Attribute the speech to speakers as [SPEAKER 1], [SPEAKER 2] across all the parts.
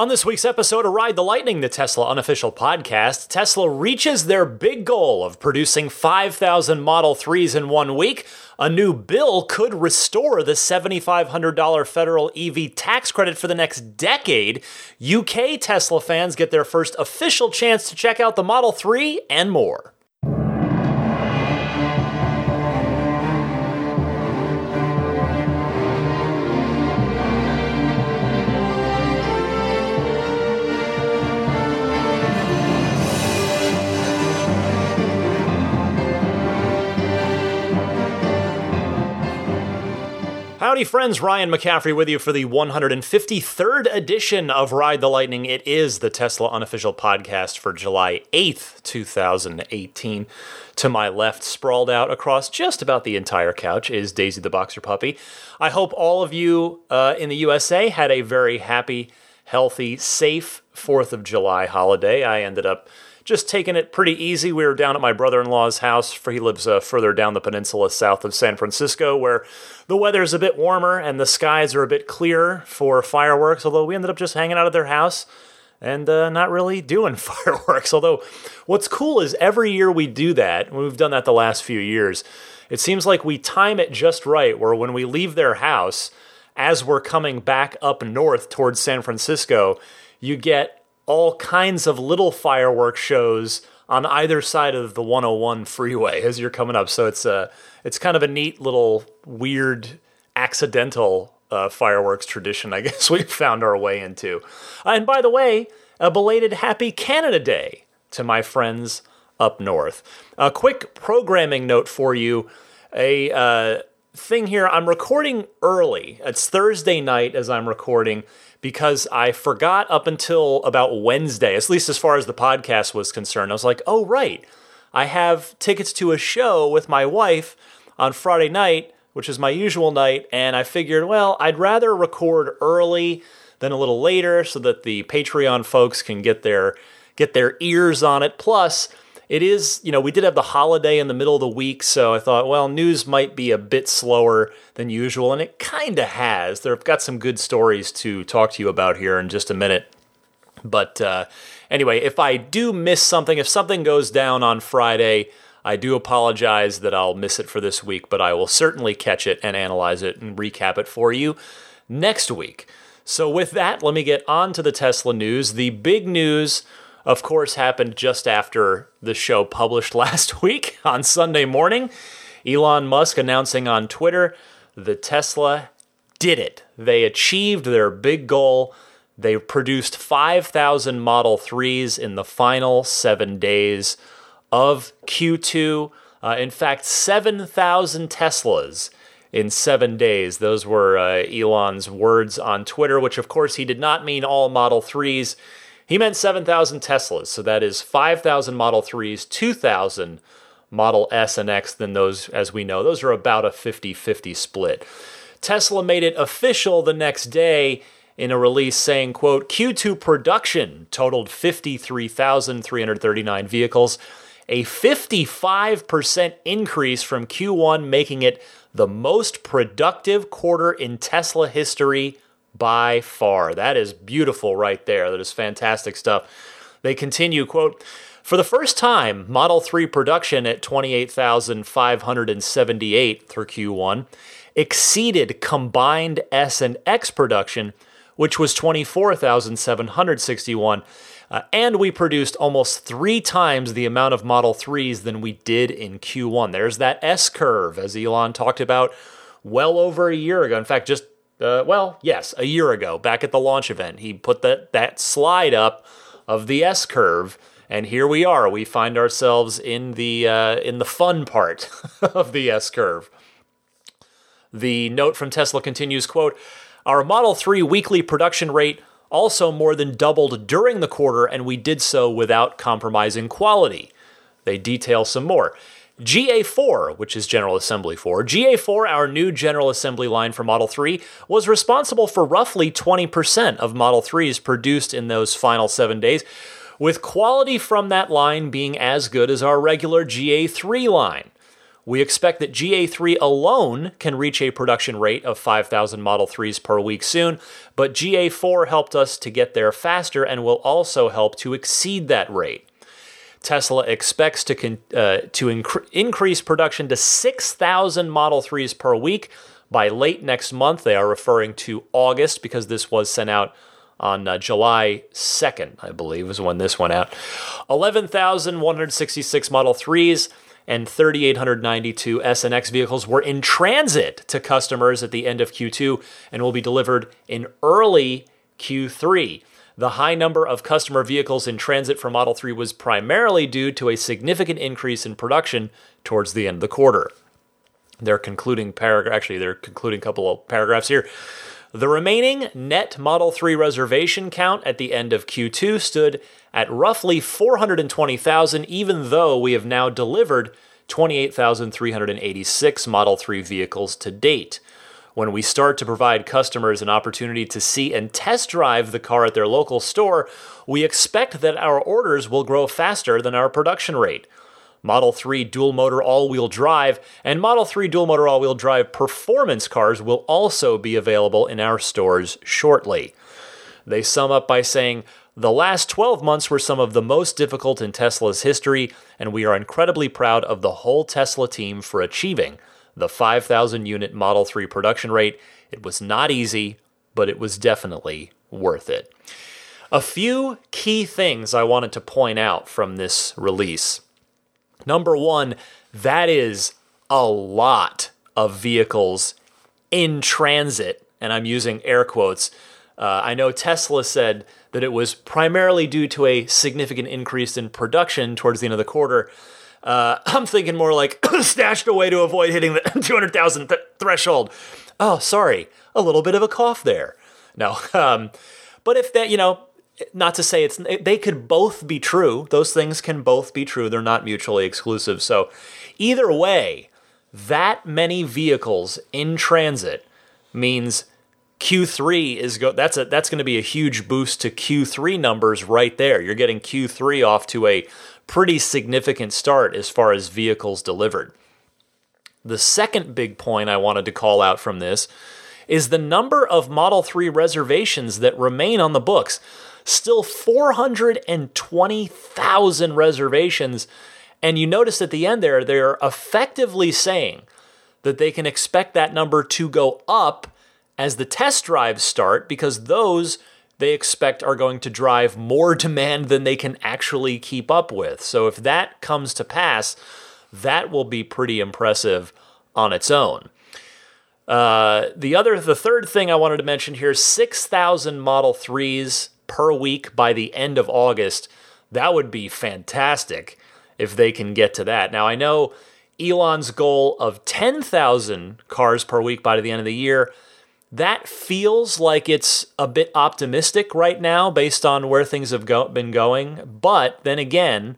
[SPEAKER 1] On this week's episode of Ride the Lightning, the Tesla unofficial podcast, Tesla reaches their big goal of producing 5,000 Model 3s in one week. A new bill could restore the $7,500 federal EV tax credit for the next decade. UK Tesla fans get their first official chance to check out the Model 3 and more. Howdy, friends. Ryan McCaffrey with you for the 153rd edition of Ride the Lightning. It is the Tesla unofficial podcast for July 8th, 2018. To my left, sprawled out across just about the entire couch, is Daisy the Boxer Puppy. I hope all of you uh, in the USA had a very happy, healthy, safe 4th of July holiday. I ended up just taking it pretty easy. We were down at my brother in law's house, for he lives uh, further down the peninsula south of San Francisco, where the weather is a bit warmer and the skies are a bit clearer for fireworks. Although we ended up just hanging out at their house and uh, not really doing fireworks. Although, what's cool is every year we do that, we've done that the last few years, it seems like we time it just right, where when we leave their house, as we're coming back up north towards San Francisco, you get all kinds of little fireworks shows on either side of the 101 freeway as you're coming up. So it's a it's kind of a neat little weird accidental uh, fireworks tradition, I guess we found our way into. Uh, and by the way, a belated Happy Canada Day to my friends up north. A quick programming note for you. A uh, thing here. I'm recording early. It's Thursday night as I'm recording because I forgot up until about Wednesday, at least as far as the podcast was concerned. I was like, oh, right. I have tickets to a show with my wife on Friday night, which is my usual night. And I figured, well, I'd rather record early than a little later so that the Patreon folks can get their get their ears on it. Plus, it is, you know, we did have the holiday in the middle of the week, so I thought, well, news might be a bit slower than usual, and it kind of has. They've got some good stories to talk to you about here in just a minute. But uh, anyway, if I do miss something, if something goes down on Friday, I do apologize that I'll miss it for this week, but I will certainly catch it and analyze it and recap it for you next week. So, with that, let me get on to the Tesla news. The big news of course, happened just after the show published last week on Sunday morning. Elon Musk announcing on Twitter the Tesla did it. They achieved their big goal. They produced 5,000 Model 3s in the final seven days of Q2. Uh, in fact, 7,000 Teslas in seven days. Those were uh, Elon's words on Twitter, which of course he did not mean all Model 3s. He meant 7,000 Teslas, so that is 5,000 Model 3s, 2,000 Model S and X, than those, as we know, those are about a 50 50 split. Tesla made it official the next day in a release saying, quote, Q2 production totaled 53,339 vehicles, a 55% increase from Q1, making it the most productive quarter in Tesla history by far. That is beautiful right there. That is fantastic stuff. They continue, quote, for the first time, Model 3 production at 28,578 through Q1 exceeded combined S and X production, which was 24,761. Uh, and we produced almost three times the amount of Model 3s than we did in Q1. There's that S curve, as Elon talked about well over a year ago. In fact, just uh, well, yes, a year ago, back at the launch event, he put that, that slide up of the S curve, and here we are. We find ourselves in the uh, in the fun part of the S curve. The note from Tesla continues, quote, Our Model 3 weekly production rate also more than doubled during the quarter, and we did so without compromising quality. They detail some more. GA4, which is General Assembly 4, GA4, our new General Assembly line for Model 3, was responsible for roughly 20% of Model 3s produced in those final seven days, with quality from that line being as good as our regular GA3 line. We expect that GA3 alone can reach a production rate of 5,000 Model 3s per week soon, but GA4 helped us to get there faster and will also help to exceed that rate. Tesla expects to con- uh, to inc- increase production to 6,000 Model 3s per week by late next month. They are referring to August because this was sent out on uh, July 2nd, I believe, is when this went out. 11,166 Model 3s and 3,892 S and X vehicles were in transit to customers at the end of Q2 and will be delivered in early Q3. The high number of customer vehicles in transit for Model 3 was primarily due to a significant increase in production towards the end of the quarter. They're concluding paragraph, actually, they're concluding couple of paragraphs here. The remaining net Model 3 reservation count at the end of Q2 stood at roughly 420,000, even though we have now delivered 28,386 Model 3 vehicles to date when we start to provide customers an opportunity to see and test drive the car at their local store, we expect that our orders will grow faster than our production rate. Model 3 dual motor all wheel drive and Model 3 dual motor all wheel drive performance cars will also be available in our stores shortly. They sum up by saying, the last 12 months were some of the most difficult in Tesla's history, and we are incredibly proud of the whole Tesla team for achieving the 5,000 unit Model 3 production rate. It was not easy, but it was definitely worth it. A few key things I wanted to point out from this release. Number one, that is a lot of vehicles in transit, and I'm using air quotes. Uh, I know Tesla said that it was primarily due to a significant increase in production towards the end of the quarter. Uh, I'm thinking more like stashed away to avoid hitting the 200,000 th- threshold. Oh, sorry, a little bit of a cough there. No, um, but if that, you know, not to say it's, they could both be true. Those things can both be true. They're not mutually exclusive. So, either way, that many vehicles in transit means Q3 is go that's a that's going to be a huge boost to Q3 numbers right there. You're getting Q3 off to a pretty significant start as far as vehicles delivered. The second big point I wanted to call out from this is the number of Model 3 reservations that remain on the books. Still 420,000 reservations. And you notice at the end there, they're effectively saying that they can expect that number to go up as the test drives start because those they expect are going to drive more demand than they can actually keep up with. So if that comes to pass, that will be pretty impressive on its own. Uh, the other, the third thing I wanted to mention here: six thousand Model Threes per week by the end of August. That would be fantastic if they can get to that. Now I know Elon's goal of ten thousand cars per week by the end of the year that feels like it's a bit optimistic right now based on where things have go- been going. But then again,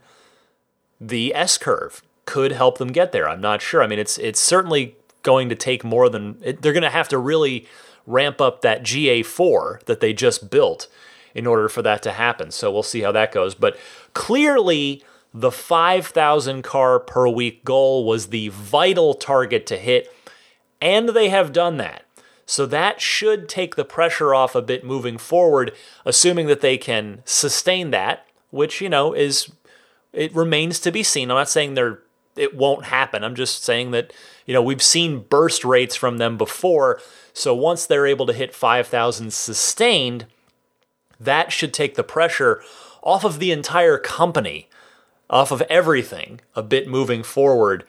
[SPEAKER 1] the S curve could help them get there. I'm not sure. I mean, it's it's certainly going to take more than it, they're going to have to really ramp up that GA4 that they just built in order for that to happen. So we'll see how that goes. But clearly, the 5,000 car per week goal was the vital target to hit, and they have done that. So that should take the pressure off a bit moving forward, assuming that they can sustain that, which, you know, is it remains to be seen. I'm not saying they're it won't happen. I'm just saying that, you know, we've seen burst rates from them before. So once they're able to hit 5,000 sustained, that should take the pressure off of the entire company, off of everything a bit moving forward,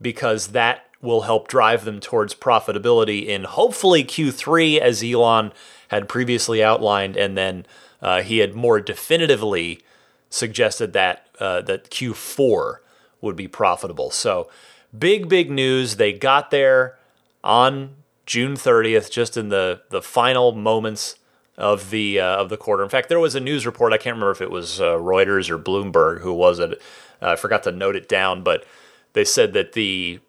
[SPEAKER 1] because that will help drive them towards profitability in hopefully Q3, as Elon had previously outlined, and then uh, he had more definitively suggested that uh, that Q4 would be profitable. So big, big news. They got there on June 30th, just in the the final moments of the uh, of the quarter. In fact, there was a news report. I can't remember if it was uh, Reuters or Bloomberg who was it. Uh, I forgot to note it down, but they said that the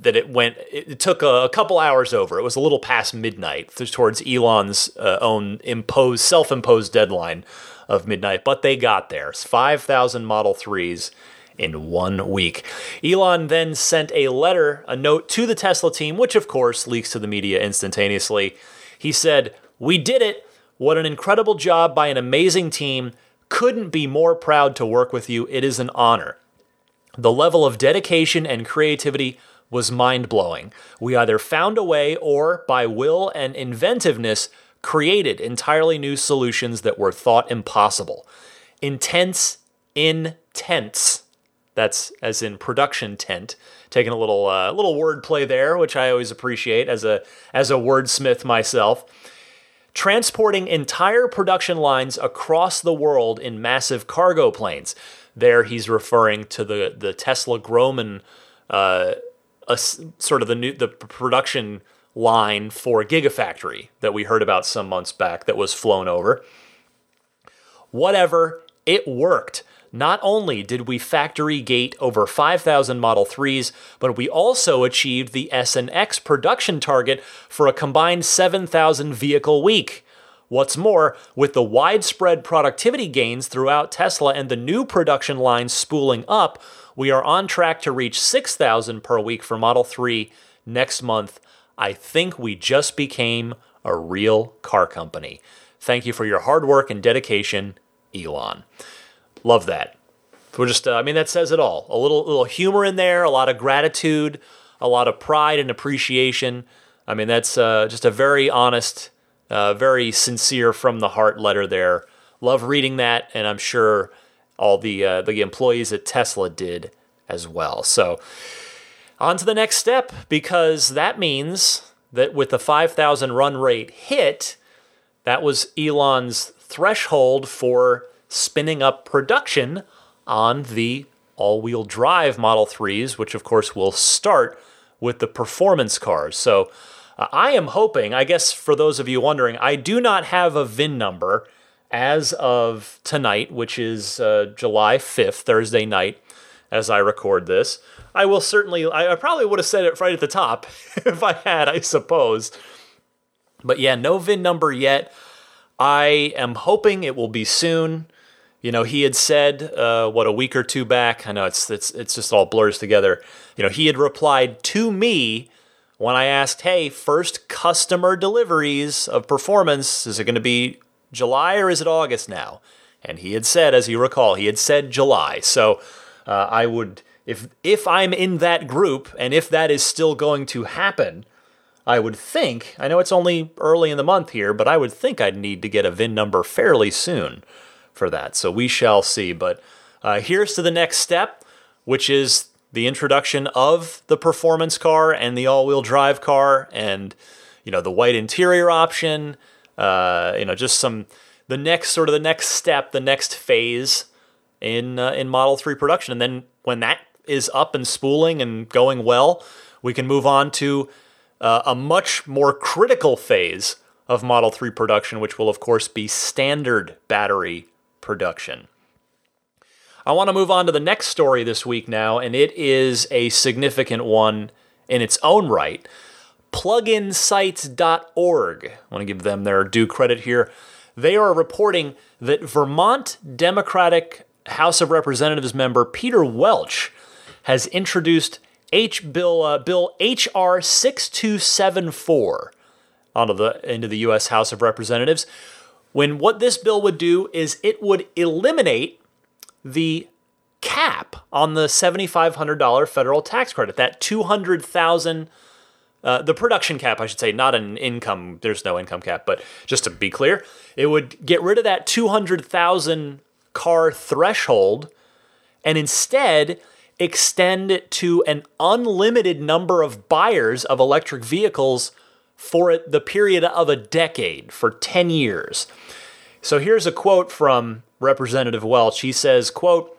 [SPEAKER 1] that it went it took a, couple hours over it was a little past midnight towards elon's uh, own imposed self-imposed deadline of midnight but they got there 5000 model 3s in one week. Elon then sent a letter, a note to the Tesla team, which of course leaks to the media instantaneously. He said, We did it. What an incredible job by an amazing team. Couldn't be more proud to work with you. It is an honor. The level of dedication and creativity was mind blowing. We either found a way or, by will and inventiveness, created entirely new solutions that were thought impossible. Intense, intense. That's as in production tent. Taking a little uh, little wordplay there, which I always appreciate as a as a wordsmith myself. Transporting entire production lines across the world in massive cargo planes. There, he's referring to the the Tesla Grohmann, uh, a, sort of the new the production line for Gigafactory that we heard about some months back that was flown over. Whatever, it worked. Not only did we factory gate over 5,000 Model 3s, but we also achieved the S and X production target for a combined 7,000 vehicle week. What's more, with the widespread productivity gains throughout Tesla and the new production lines spooling up, we are on track to reach 6,000 per week for Model 3 next month I think we just became a real car company. Thank you for your hard work and dedication, Elon. Love that. We're just, uh, I mean, that says it all. A little, little humor in there, a lot of gratitude, a lot of pride and appreciation. I mean, that's uh, just a very honest, uh, very sincere from the heart letter there. Love reading that, and I'm sure all the uh, the employees at Tesla did as well. So, on to the next step because that means that with the 5,000 run rate hit, that was Elon's threshold for spinning up production on the all wheel drive Model 3s, which of course will start with the performance cars. So uh, I am hoping, I guess for those of you wondering, I do not have a VIN number as of tonight, which is uh, July 5th, Thursday night, as I record this. I will certainly, I, probably would have said it right at the top if I had, I suppose. But yeah, no VIN number yet. I am hoping it will be soon. You know, he had said uh, what a week or two back. I know it's it's it's just all blurs together. You know, he had replied to me when I asked, "Hey, first customer deliveries of performance is it going to be July or is it August now?" And he had said, as you recall, he had said July. So uh, I would if if I'm in that group and if that is still going to happen, I would think, I know it's only early in the month here, but I would think I'd need to get a VIN number fairly soon for that. So we shall see. But uh, here's to the next step, which is the introduction of the performance car and the all-wheel drive car, and you know the white interior option. Uh, you know, just some the next sort of the next step, the next phase in uh, in Model Three production, and then when that is up and spooling and going well, we can move on to uh, a much more critical phase of Model 3 production, which will, of course, be standard battery production. I want to move on to the next story this week now, and it is a significant one in its own right. Pluginsites.org, I want to give them their due credit here. They are reporting that Vermont Democratic House of Representatives member Peter Welch has introduced H bill uh, bill HR 6274 onto the into the US House of Representatives when what this bill would do is it would eliminate the cap on the $7500 federal tax credit that 200,000 uh, the production cap, I should say, not an income. There's no income cap, but just to be clear, it would get rid of that 200,000 car threshold, and instead extend it to an unlimited number of buyers of electric vehicles for the period of a decade, for 10 years. So here's a quote from Representative Welch. He says, quote,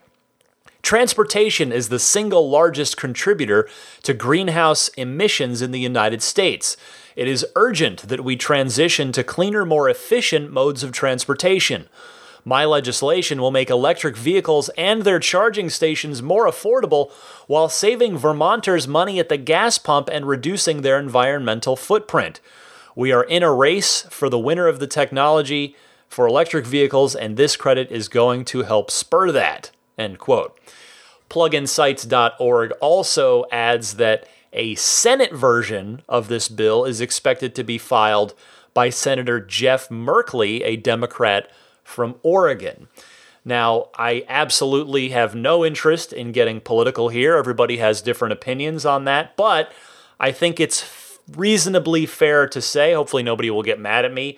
[SPEAKER 1] Transportation is the single largest contributor to greenhouse emissions in the United States. It is urgent that we transition to cleaner, more efficient modes of transportation. My legislation will make electric vehicles and their charging stations more affordable while saving Vermonters money at the gas pump and reducing their environmental footprint. We are in a race for the winner of the technology for electric vehicles, and this credit is going to help spur that. End quote. pluginsights.org also adds that a Senate version of this bill is expected to be filed by Senator Jeff Merkley, a Democrat from Oregon. Now, I absolutely have no interest in getting political here. Everybody has different opinions on that, but I think it's reasonably fair to say, hopefully, nobody will get mad at me.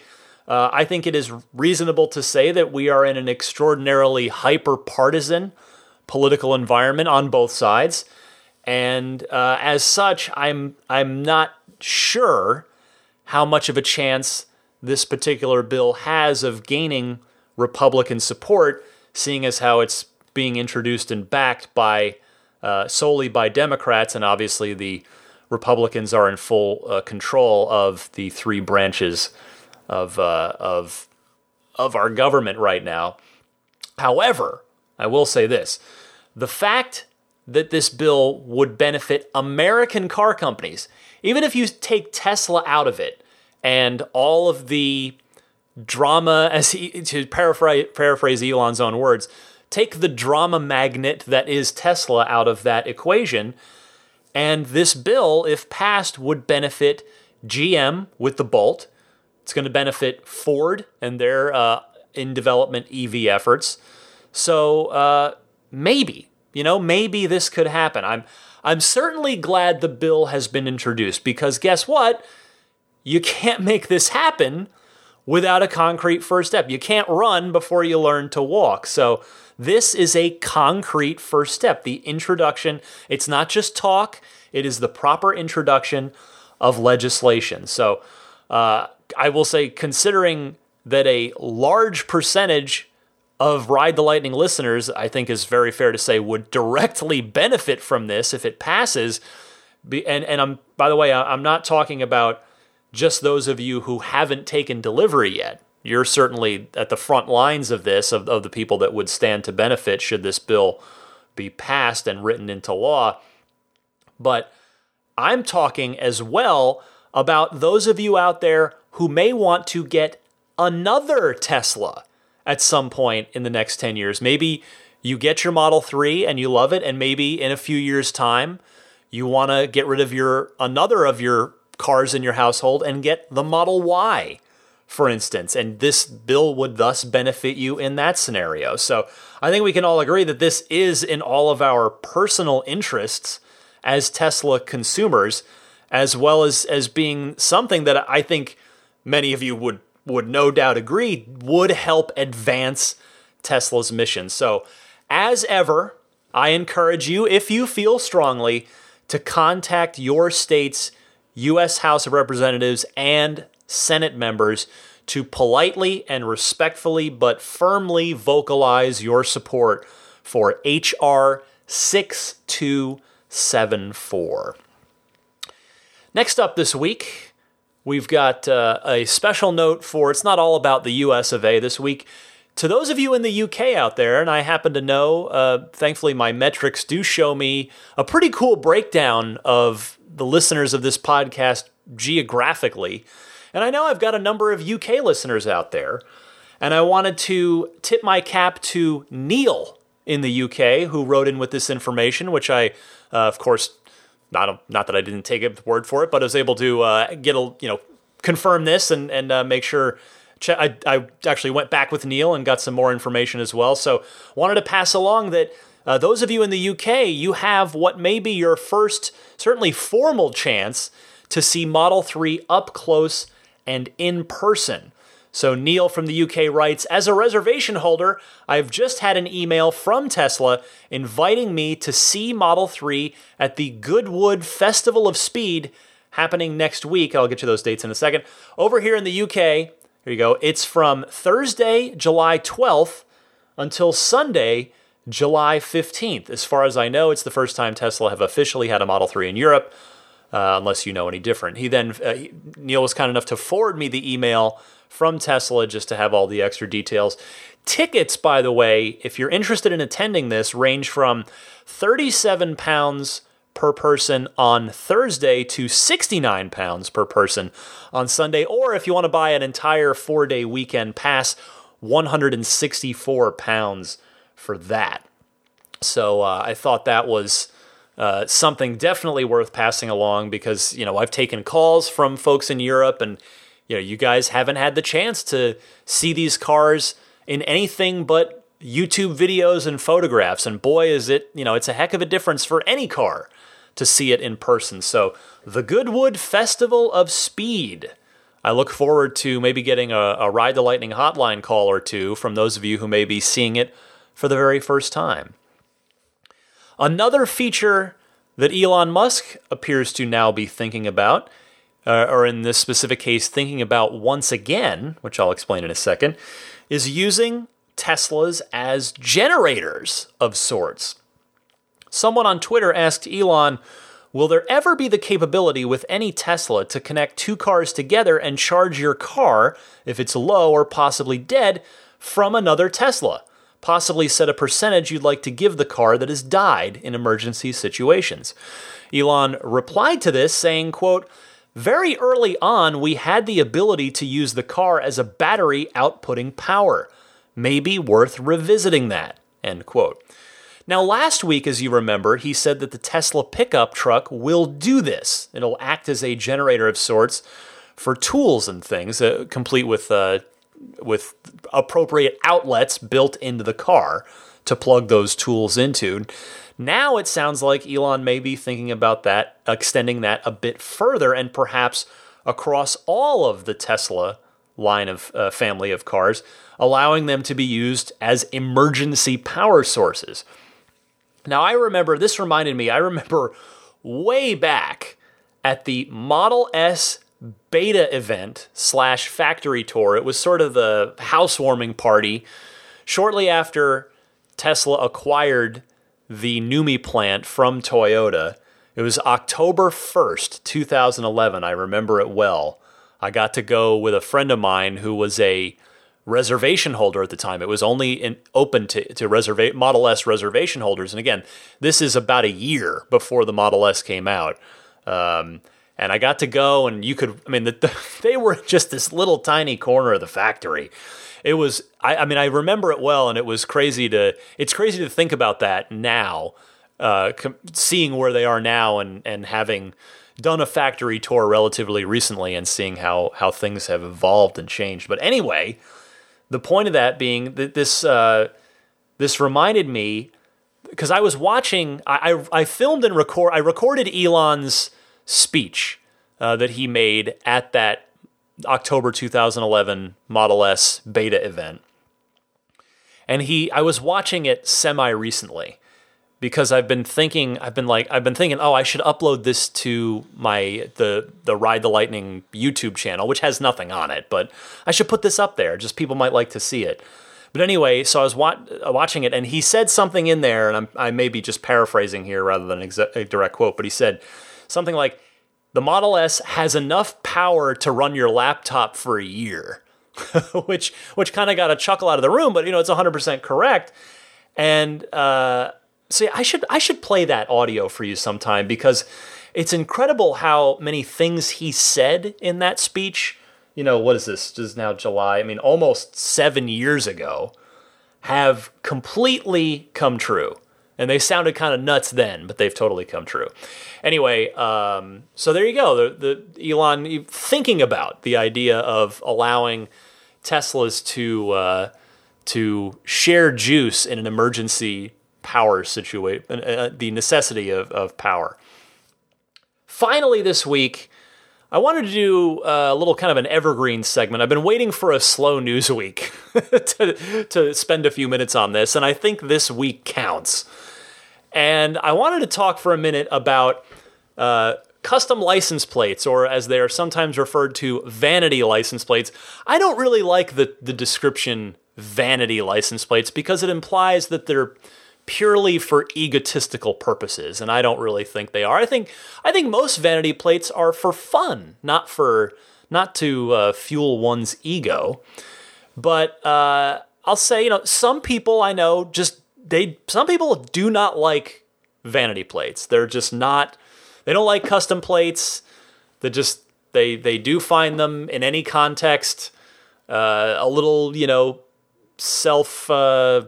[SPEAKER 1] Uh, I think it is reasonable to say that we are in an extraordinarily hyper partisan political environment on both sides. And uh, as such, I'm I'm not sure how much of a chance this particular bill has of gaining Republican support, seeing as how it's being introduced and backed by uh, solely by Democrats, and obviously the Republicans are in full uh, control of the three branches of uh, of of our government right now. However, I will say this: the fact that this bill would benefit American car companies, even if you take Tesla out of it and all of the drama, as he, to paraphrase, paraphrase Elon's own words, take the drama magnet that is Tesla out of that equation. And this bill, if passed, would benefit GM with the Bolt. It's going to benefit Ford and their uh, in development EV efforts. So uh, maybe you know, maybe this could happen. I'm I'm certainly glad the bill has been introduced because guess what? You can't make this happen without a concrete first step. You can't run before you learn to walk. So this is a concrete first step. The introduction, it's not just talk, it is the proper introduction of legislation. So uh, I will say, considering that a large percentage of Ride the Lightning listeners, I think is very fair to say, would directly benefit from this if it passes. And, and I'm, by the way, I'm not talking about just those of you who haven't taken delivery yet. You're certainly at the front lines of this, of, of the people that would stand to benefit should this bill be passed and written into law. But I'm talking as well about those of you out there who may want to get another Tesla at some point in the next 10 years. Maybe you get your Model 3 and you love it, and maybe in a few years' time, you want to get rid of your another of your cars in your household and get the Model Y, for instance. And this bill would thus benefit you in that scenario. So I think we can all agree that this is in all of our personal interests as Tesla consumers, as well as as being something that I think many of you would would no doubt agree would help advance Tesla's mission. So, as ever, I encourage you, if you feel strongly, to contact your state's U.S. House of Representatives and Senate members to politely and respectfully but firmly vocalize your support for H.R. 6274. Next up this week, We've got uh, a special note for it's not all about the US of A this week. To those of you in the UK out there, and I happen to know, uh, thankfully, my metrics do show me a pretty cool breakdown of the listeners of this podcast geographically. And I know I've got a number of UK listeners out there. And I wanted to tip my cap to Neil in the UK who wrote in with this information, which I, uh, of course, not not that I didn't take a word for it, but I was able to uh, get a you know confirm this and and uh, make sure. I, I actually went back with Neil and got some more information as well. So wanted to pass along that uh, those of you in the UK, you have what may be your first, certainly formal chance to see Model 3 up close and in person. So Neil from the UK writes As a reservation holder, I've just had an email from Tesla inviting me to see Model 3 at the Goodwood Festival of Speed happening next week. I'll get you those dates in a second. Over here in the UK, here you go. It's from Thursday, July 12th until Sunday, July 15th. As far as I know, it's the first time Tesla have officially had a Model 3 in Europe, uh, unless you know any different. He then, uh, Neil was kind enough to forward me the email from Tesla just to have all the extra details. Tickets, by the way, if you're interested in attending this, range from 37 pounds per person on Thursday to 69 pounds per person on Sunday. Or if you want to buy an entire four day weekend pass, 164 pounds for that. So uh, I thought that was uh, something definitely worth passing along because you know I've taken calls from folks in Europe and you know you guys haven't had the chance to see these cars in anything but YouTube videos and photographs and boy is it you know it's a heck of a difference for any car to see it in person. So the Goodwood Festival of Speed. I look forward to maybe getting a, a Ride the Lightning hotline call or two from those of you who may be seeing it for the very first time. Another feature that Elon Musk appears to now be thinking about, uh, or in this specific case, thinking about once again, which I'll explain in a second, is using Teslas as generators of sorts. Someone on Twitter asked Elon, Will there ever be the capability with any Tesla to connect two cars together and charge your car, if it's low or possibly dead, from another Tesla? Possibly set a percentage you'd like to give the car that has died in emergency situations. Elon replied to this saying, quote, very early on, we had the ability to use the car as a battery outputting power. Maybe worth revisiting that. End quote. Now, last week, as you remember, he said that the Tesla pickup truck will do this. It'll act as a generator of sorts for tools and things, uh, complete with uh, with appropriate outlets built into the car to plug those tools into. Now it sounds like Elon may be thinking about that, extending that a bit further and perhaps across all of the Tesla line of uh, family of cars, allowing them to be used as emergency power sources. Now, I remember, this reminded me, I remember way back at the Model S beta event slash factory tour. It was sort of the housewarming party shortly after Tesla acquired the NUMMI plant from Toyota. It was October 1st, 2011. I remember it well. I got to go with a friend of mine who was a reservation holder at the time. It was only in, open to, to reserva- Model S reservation holders. And again, this is about a year before the Model S came out. Um, and I got to go, and you could, I mean, the, the, they were just this little tiny corner of the factory. It was, I, I, mean, I remember it well, and it was crazy to, it's crazy to think about that now, uh, com- seeing where they are now and, and having done a factory tour relatively recently and seeing how, how things have evolved and changed. But anyway, the point of that being that this, uh, this reminded me, because I was watching, I, I, I filmed and record, I recorded Elon's, speech uh, that he made at that October 2011 Model S beta event. And he, I was watching it semi recently because I've been thinking, I've been like, I've been thinking, oh, I should upload this to my the the Ride the Lightning YouTube channel, which has nothing on it, but I should put this up there. Just people might like to see it. But anyway, so I was wa- watching it, and he said something in there, and I'm, i may be just paraphrasing here rather than exa- a direct quote, but he said, something like the Model S has enough power to run your laptop for a year, which which kind of got a chuckle out of the room, but you know it's 100% correct. And uh, yeah, I should I should play that audio for you sometime because it's incredible how many things he said in that speech. You know what is this? This is now July. I mean, almost seven years ago, have completely come true and they sounded kind of nuts then, but they've totally come true. Anyway, um, so there you go. The, the, Elon thinking about the idea of allowing Teslas to uh, to share juice in an emergency power situation, uh, uh, the necessity of, of power. Finally, this week. I wanted to do a little kind of an evergreen segment. I've been waiting for a slow news week to, to spend a few minutes on this, and I think this week counts. And I wanted to talk for a minute about uh, custom license plates, or as they are sometimes referred to, vanity license plates. I don't really like the, the description vanity license plates because it implies that they're purely for egotistical purposes, and I don't really think they are. I think I think most vanity plates are for fun, not for not to uh, fuel one's ego. But uh, I'll say, you know, some people I know just they some people do not like vanity plates. They're just not they don't like custom plates. They just they they do find them in any context uh, a little you know self uh,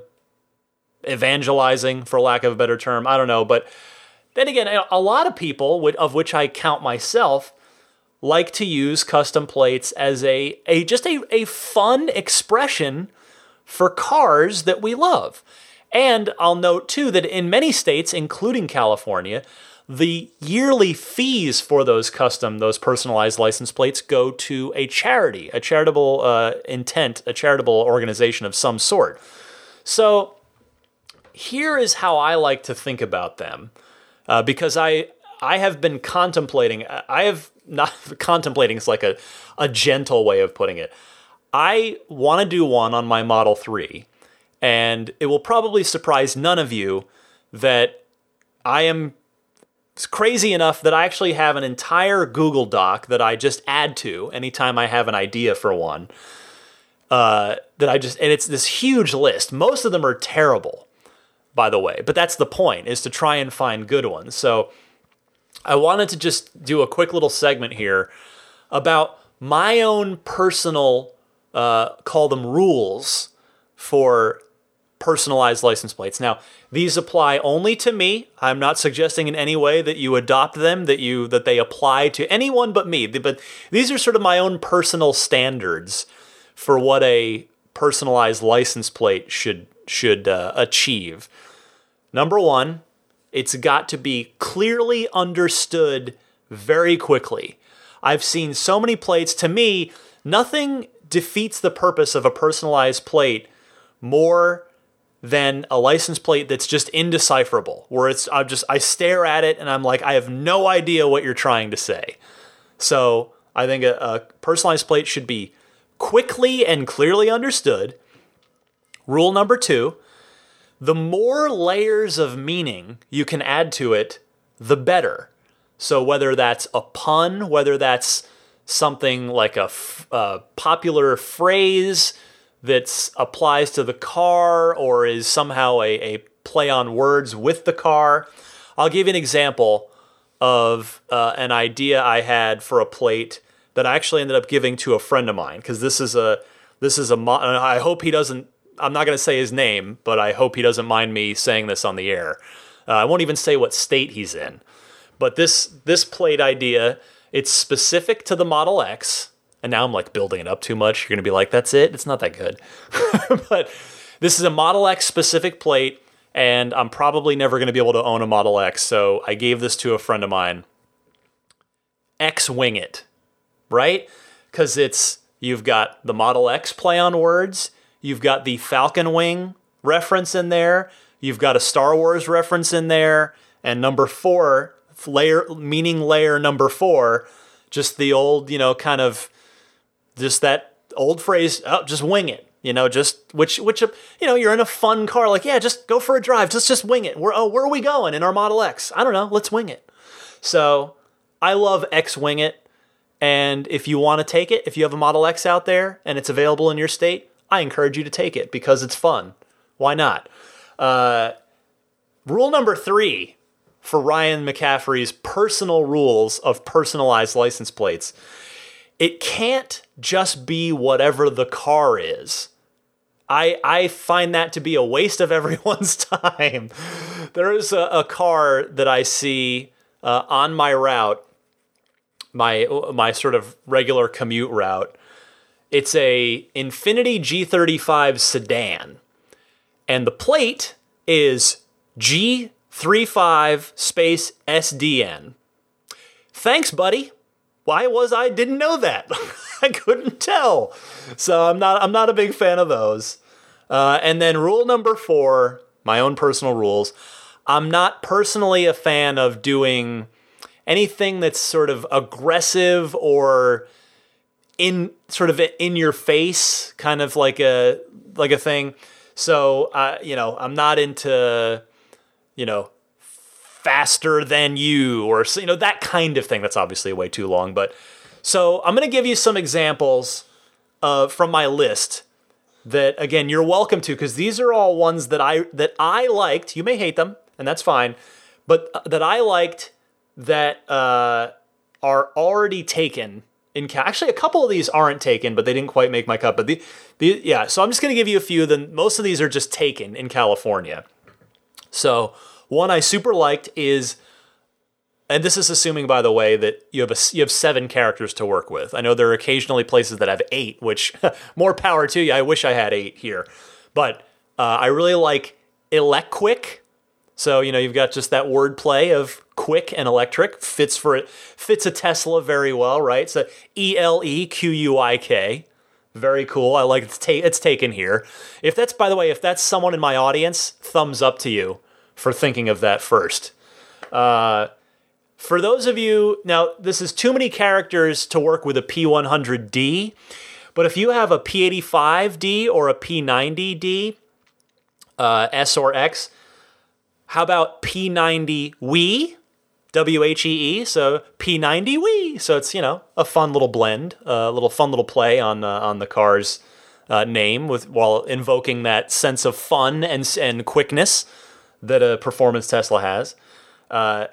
[SPEAKER 1] evangelizing, for lack of a better term. I don't know. But then again, a lot of people, of which I count myself, like to use custom plates as a, a just a, a fun expression for cars that we love. And I'll note too that in many states, including California, the yearly fees for those custom, those personalized license plates go to a charity, a charitable uh, intent, a charitable organization of some sort. So here is how I like to think about them, uh, because I I have been contemplating. I have not contemplating is like a a gentle way of putting it. I want to do one on my Model Three, and it will probably surprise none of you that I am crazy enough that I actually have an entire Google Doc that I just add to anytime I have an idea for one. Uh, that I just and it's this huge list. Most of them are terrible, by the way, but that's the point is to try and find good ones. So I wanted to just do a quick little segment here about my own personal uh, call them rules for personalized license plates. Now, these apply only to me. I'm not suggesting in any way that you adopt them, that you that they apply to anyone but me. But these are sort of my own personal standards for what a personalized license plate should should uh, achieve. Number 1, it's got to be clearly understood very quickly. I've seen so many plates to me, nothing defeats the purpose of a personalized plate more than a license plate that's just indecipherable, where it's I just I stare at it and I'm like I have no idea what you're trying to say. So I think a, a personalized plate should be quickly and clearly understood. Rule number two: the more layers of meaning you can add to it, the better. So whether that's a pun, whether that's something like a popular phrase that applies to the car or is somehow a, a play on words with the car. I'll give you an example of uh, an idea I had for a plate that I actually ended up giving to a friend of mine because this is a this is a I hope he doesn't I'm not going to say his name but I hope he doesn't mind me saying this on the air. Uh, I won't even say what state he's in. But this this plate idea it's specific to the Model X and now I'm like building it up too much. You're going to be like, that's it? It's not that good. but this is a Model X specific plate, and I'm probably never going to be able to own a Model X. So I gave this to a friend of mine. X Wing It, right? Because it's, you've got the Model X play on words, you've got the Falcon Wing reference in there, you've got a Star Wars reference in there, and number four, layer, meaning layer number four, just the old, you know, kind of just that old phrase, oh, just wing it. You know, just which which you know, you're in a fun car, like yeah, just go for a drive, just just wing it. Where oh, where are we going in our Model X? I don't know, let's wing it. So I love X Wing It, and if you want to take it, if you have a Model X out there and it's available in your state, I encourage you to take it because it's fun. Why not? Uh, rule number three for Ryan McCaffrey's personal rules of personalized license plates it can't just be whatever the car is. I, I find that to be a waste of everyone's time. there is a, a, car that I see uh, on my route, my my sort of regular commute route. It's a Infiniti G35 sedan, and the plate is G35 space SDN. Thanks, buddy why was I didn't know that? I couldn't tell. So I'm not I'm not a big fan of those. Uh, and then rule number four, my own personal rules. I'm not personally a fan of doing anything that's sort of aggressive or in sort of in your face, kind of like a like a thing. So uh, you know, I'm not into you know faster than you or you know that kind of thing that's obviously way too long but so i'm going to give you some examples uh, from my list that again you're welcome to because these are all ones that i that i liked you may hate them and that's fine but uh, that i liked that uh, are already taken in Cal- actually a couple of these aren't taken, but they didn't quite make my cut. But the, the yeah, so I'm just going to give you a few. Then most of these are just taken in California. So one I super liked is, and this is assuming by the way that you have a you have seven characters to work with. I know there are occasionally places that have eight, which more power to you. I wish I had eight here, but uh, I really like Elecquick. So you know you've got just that word play of quick and electric fits for it fits a Tesla very well, right? So E L E Q U I K. Very cool. I like it's, ta- it's taken here. If that's by the way, if that's someone in my audience, thumbs up to you for thinking of that first. Uh, for those of you now, this is too many characters to work with a P100D, but if you have a P85D or a P90D, uh, S or X, how about P90 Wii? W H E E, so P90 Wii. So it's you know a fun little blend, a uh, little fun little play on uh, on the car's uh, name with while invoking that sense of fun and and quickness that a performance Tesla has. Uh,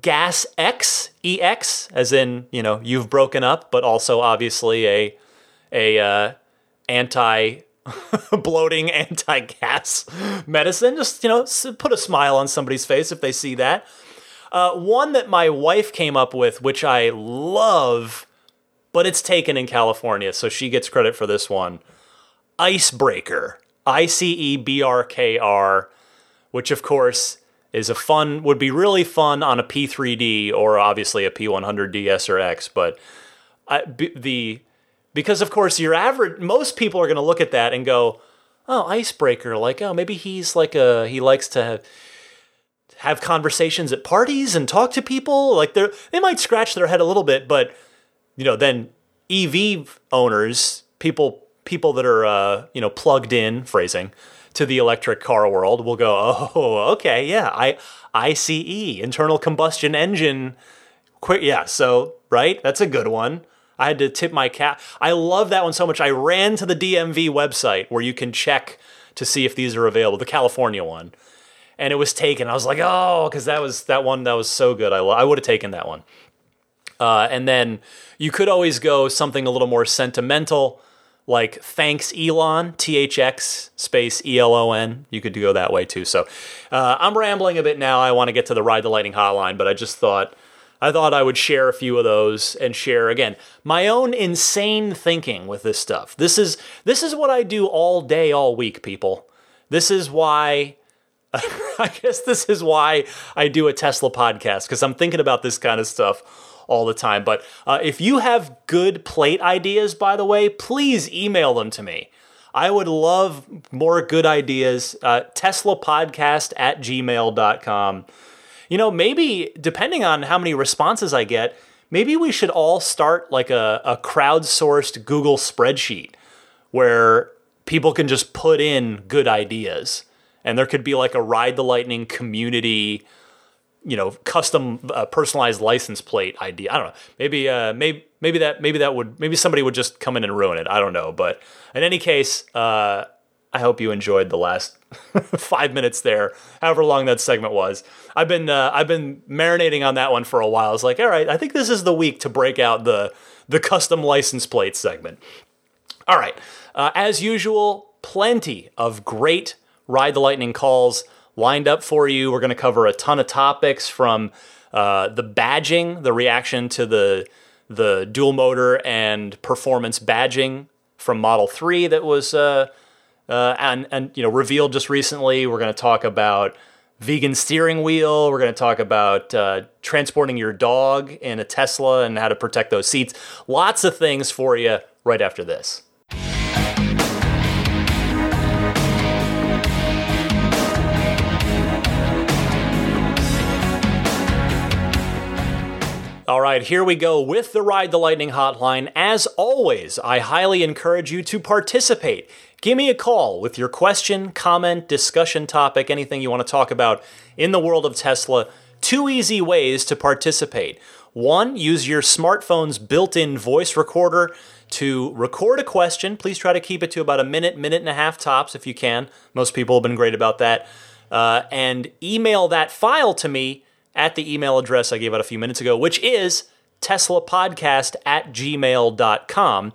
[SPEAKER 1] Gas X EX, as in you know you've broken up, but also obviously a a uh, anti bloating anti gas medicine. Just you know put a smile on somebody's face if they see that. Uh, one that my wife came up with, which I love, but it's taken in California, so she gets credit for this one. Icebreaker. I C E B R K R, which of course is a fun, would be really fun on a P3D or obviously a P100D S or X, but I, b- the because of course your average most people are going to look at that and go, "Oh, icebreaker, like oh, maybe he's like a he likes to have, have conversations at parties and talk to people. Like they they might scratch their head a little bit, but you know, then EV owners, people people that are uh, you know plugged in phrasing to the electric car world will go, oh, okay, yeah, I ICE internal combustion engine, quick, yeah. So right, that's a good one. I had to tip my cap. I love that one so much. I ran to the DMV website where you can check to see if these are available, the California one and it was taken. I was like, oh, because that was that one that was so good. I I would have taken that one. Uh, and then you could always go something a little more sentimental, like thanks Elon, THX space E L O N. You could go that way too. So uh, I'm rambling a bit now. I want to get to the Ride the Lightning hotline, but I just thought. I thought I would share a few of those and share again my own insane thinking with this stuff. This is this is what I do all day all week people. This is why I guess this is why I do a Tesla podcast because I'm thinking about this kind of stuff all the time. But uh, if you have good plate ideas, by the way, please email them to me. I would love more good ideas. Uh, Tesla podcast at gmail.com. You know, maybe depending on how many responses I get, maybe we should all start like a, a crowdsourced Google spreadsheet where people can just put in good ideas and there could be like a ride the lightning community you know custom uh, personalized license plate idea. I don't know. Maybe uh maybe maybe that maybe that would maybe somebody would just come in and ruin it. I don't know. But in any case uh i hope you enjoyed the last five minutes there however long that segment was. I've been uh, i've been marinating on that one for a while. I was like all right i think this is the week to break out the the custom license plate segment. All right. Uh, as usual plenty of great Ride the Lightning calls lined up for you. We're going to cover a ton of topics from uh, the badging, the reaction to the the dual motor and performance badging from Model 3 that was uh, uh, and and you know revealed just recently. We're going to talk about vegan steering wheel. We're going to talk about uh, transporting your dog in a Tesla and how to protect those seats. Lots of things for you right after this. All right, here we go with the Ride the Lightning hotline. As always, I highly encourage you to participate. Give me a call with your question, comment, discussion topic, anything you want to talk about in the world of Tesla. Two easy ways to participate. One, use your smartphone's built in voice recorder to record a question. Please try to keep it to about a minute, minute and a half tops if you can. Most people have been great about that. Uh, and email that file to me at the email address I gave out a few minutes ago, which is teslapodcast at gmail.com.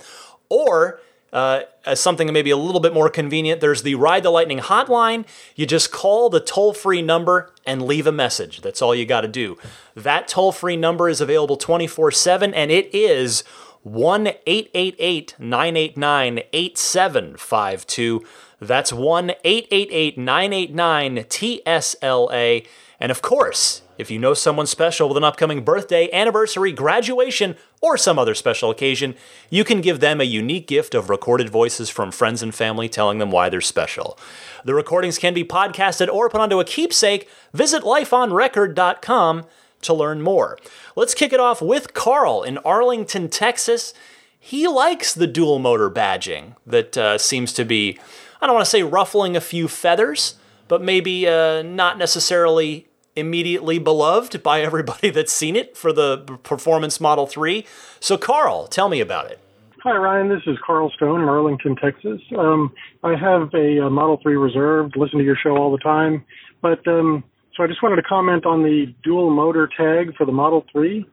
[SPEAKER 1] Or uh, as something maybe a little bit more convenient, there's the Ride the Lightning hotline. You just call the toll free number and leave a message. That's all you got to do. That toll free number is available 24 7, and it is 1 888 989 8752. That's 1 888 989 TSLA. And of course, if you know someone special with an upcoming birthday, anniversary, graduation, or some other special occasion, you can give them a unique gift of recorded voices from friends and family telling them why they're special. The recordings can be podcasted or put onto a keepsake. Visit lifeonrecord.com to learn more. Let's kick it off with Carl in Arlington, Texas. He likes the dual motor badging that uh, seems to be, I don't want to say ruffling a few feathers, but maybe uh, not necessarily immediately beloved by everybody that's seen it for the Performance Model 3. So, Carl, tell me about it.
[SPEAKER 2] Hi, Ryan. This is Carl Stone in Arlington, Texas. Um, I have a, a, Model 3 reserved, listen to your show all the time. But um, so I just wanted to comment on the dual motor tag for the Model 3.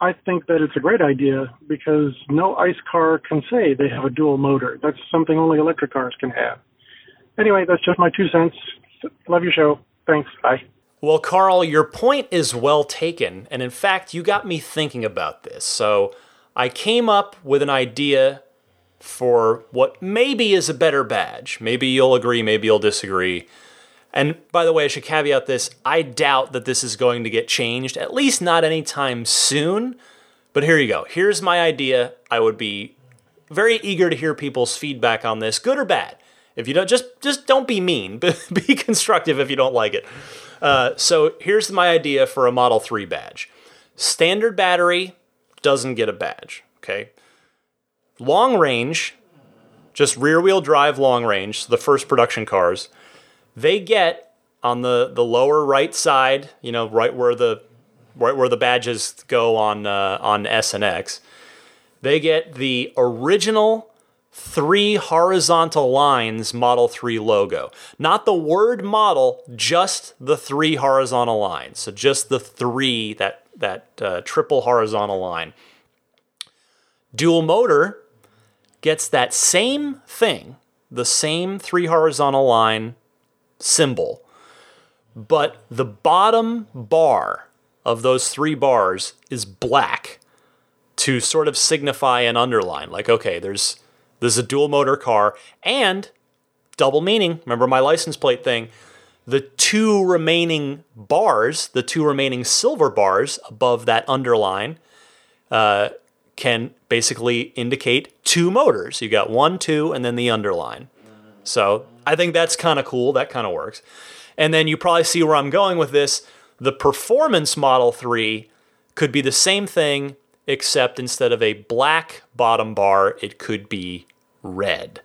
[SPEAKER 2] I think that it's a great idea because no ICE car can say they have a dual motor. That's something only electric cars can have. Anyway, that's just my two cents. Love your show. Thanks. Bye.
[SPEAKER 1] Well, Carl, your point is well taken. And in fact, you got me thinking about this. So I came up with an idea for what maybe is a better badge. Maybe you'll agree, maybe you'll disagree. And by the way, I should caveat this I doubt that this is going to get changed, at least not anytime soon. But here you go. Here's my idea. I would be very eager to hear people's feedback on this, good or bad. If you don't, just just don't be mean. be constructive if you don't like it. Uh, so here's my idea for a Model 3 badge standard battery doesn't get a badge. Okay. Long range, just rear wheel drive long range, so the first production cars, they get on the, the lower right side, you know, right where the right where the badges go on uh, on S and X, they get the original three horizontal lines Model 3 logo. Not the word model, just the three horizontal lines. So just the three, that, that uh, triple horizontal line. Dual motor gets that same thing, the same three horizontal line symbol, but the bottom bar of those three bars is black to sort of signify an underline. Like, okay, there's this is a dual motor car and double meaning. Remember my license plate thing? The two remaining bars, the two remaining silver bars above that underline, uh, can basically indicate two motors. You got one, two, and then the underline. So I think that's kind of cool. That kind of works. And then you probably see where I'm going with this. The Performance Model 3 could be the same thing, except instead of a black bottom bar, it could be red.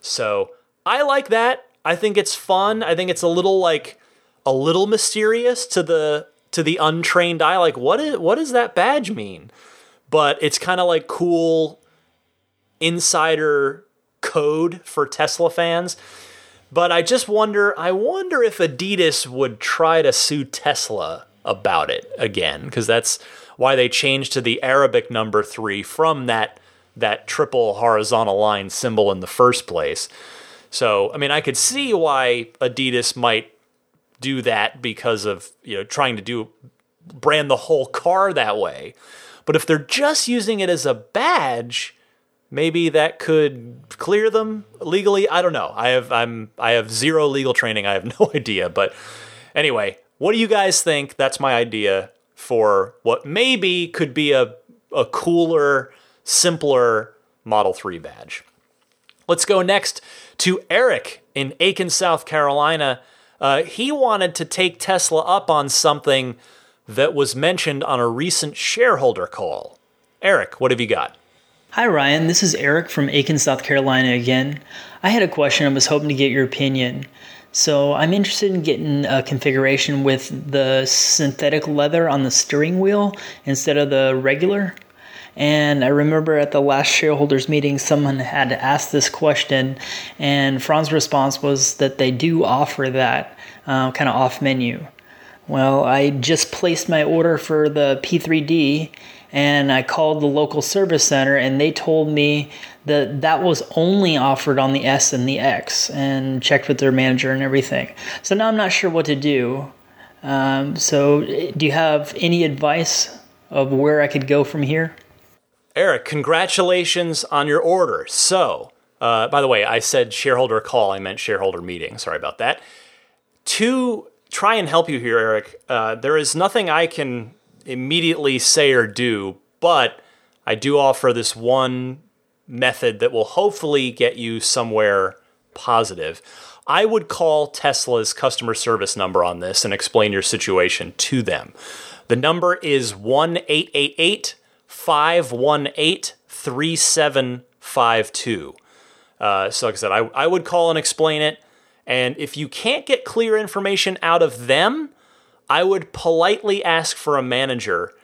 [SPEAKER 1] So I like that. I think it's fun. I think it's a little like a little mysterious to the to the untrained eye. Like what is what does that badge mean? But it's kind of like cool insider code for Tesla fans. But I just wonder, I wonder if Adidas would try to sue Tesla about it again, because that's why they changed to the Arabic number three from that that triple horizontal line symbol in the first place. So, I mean, I could see why Adidas might do that because of, you know, trying to do brand the whole car that way. But if they're just using it as a badge, maybe that could clear them legally. I don't know. I have I'm I have zero legal training. I have no idea, but anyway, what do you guys think? That's my idea for what maybe could be a a cooler simpler Model 3 badge. Let's go next to Eric in Aiken, South Carolina. Uh, he wanted to take Tesla up on something that was mentioned on a recent shareholder call. Eric, what have you got?
[SPEAKER 3] Hi, Ryan. This is Eric from Aiken, South Carolina again. I had a question I was hoping to get your opinion. So, I'm interested in getting a configuration with the synthetic leather on the steering wheel instead of the regular. And I remember at the last shareholders meeting, someone had asked this question, and Franz's response was that they do offer that uh, kind of off menu. Well, I just placed my order for the P3D, and I called the local service center, and they told me that that was only offered on the S and the X, and checked with their manager and everything. So now I'm not sure what to do. Um, so, do you have any advice of where I could go from here?
[SPEAKER 1] Eric, congratulations on your order. So, uh, by the way, I said shareholder call, I meant shareholder meeting. Sorry about that. To try and help you here, Eric, uh, there is nothing I can immediately say or do, but I do offer this one method that will hopefully get you somewhere positive. I would call Tesla's customer service number on this and explain your situation to them. The number is 1 888 518 3752. Uh, so, like I said, I, I would call and explain it. And if you can't get clear information out of them, I would politely ask for a manager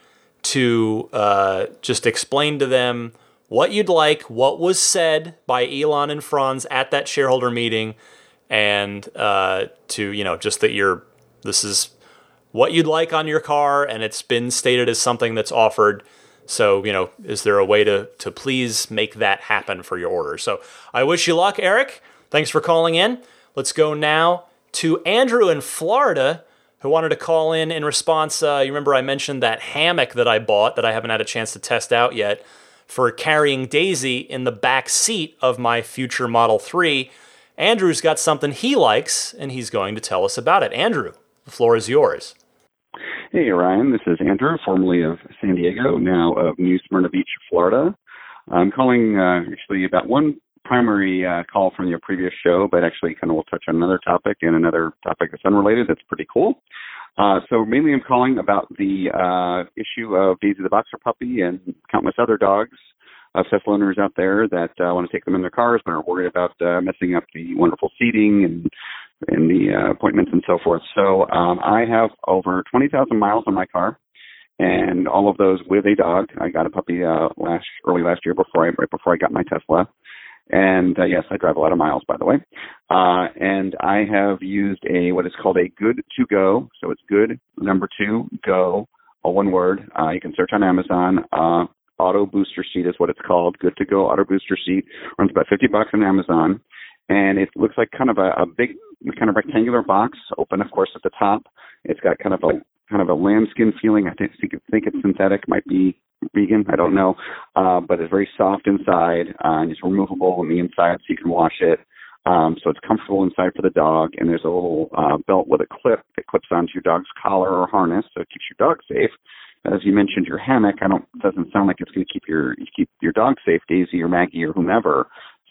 [SPEAKER 1] to uh, just explain to them what you'd like, what was said by Elon and Franz at that shareholder meeting, and uh, to you know just that you're this is what you'd like on your car, and it's been stated as something that's offered. So you know, is there a way to to please make that happen for your order? So I wish you luck, Eric. Thanks for calling in. Let's go now to Andrew in Florida who wanted to call in in response. Uh, you remember I mentioned that hammock that I bought that I haven't had a chance to test out yet for carrying Daisy in the back seat of my future Model 3. Andrew's got something he likes, and he's going to tell us about it. Andrew, the floor is yours.
[SPEAKER 4] Hey, Ryan. This is Andrew, formerly of San Diego, now of New Smyrna Beach, Florida. I'm calling uh, actually about one primary uh, call from your previous show, but actually kind of we'll touch on another topic and another topic that's unrelated. That's pretty cool. Uh, so mainly I'm calling about the uh, issue of Daisy the Boxer Puppy and countless other dogs of Tesla owners out there that uh, want to take them in their cars but are worried about uh, messing up the wonderful seating and and the uh, appointments and so forth. So um, I have over 20,000 miles on my car, and all of those with a dog. I got a puppy uh, last early last year before I right before I got my Tesla. And uh, yes, I drive a lot of miles, by the way. Uh, and I have used a what is called a good to go. So it's good number two go, all one word. Uh, you can search on Amazon. Uh, auto booster seat is what it's called. Good to go auto booster seat runs about 50 bucks on Amazon, and it looks like kind of a, a big kind of rectangular box, open of course at the top. It's got kind of a kind of a lambskin feeling. I think think it's synthetic, might be vegan. I don't know, uh, but it's very soft inside uh, and it's removable on the inside, so you can wash it. Um, so it's comfortable inside for the dog, and there's a little uh, belt with a clip that clips onto your dog's collar or harness, so it keeps your dog safe. As you mentioned, your hammock. I don't doesn't sound like it's going to keep your keep your dog safe, Daisy or Maggie or whomever.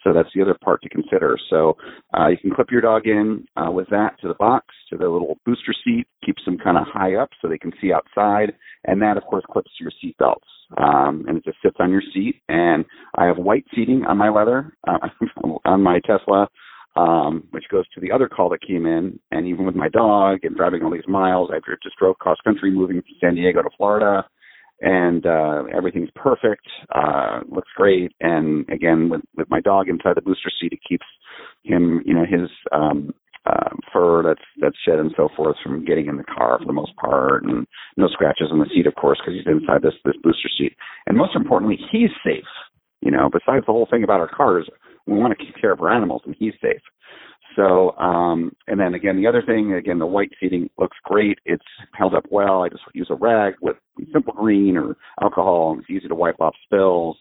[SPEAKER 4] So that's the other part to consider. So uh, you can clip your dog in uh, with that to the box, to the little booster seat, keeps them kind of high up so they can see outside, and that of course clips to your seat belts um, and it just sits on your seat. And I have white seating on my leather uh, on my Tesla, um, which goes to the other call that came in. And even with my dog and driving all these miles, I just drove cross country, moving from San Diego to Florida, and uh, everything's perfect. Uh, looks great. And again, with with my dog inside the booster seat, it keeps him, you know, his um, uh, fur that's that's shed and so forth from getting in the car for the most part, and no scratches on the seat, of course, because he's inside this this booster seat. And most importantly, he's safe. You know, besides the whole thing about our cars, we want to keep care of our animals, and he's safe. So, um, and then again, the other thing, again, the white seating looks great. It's held up well. I just use a rag with simple green or alcohol, and it's easy to wipe off spills.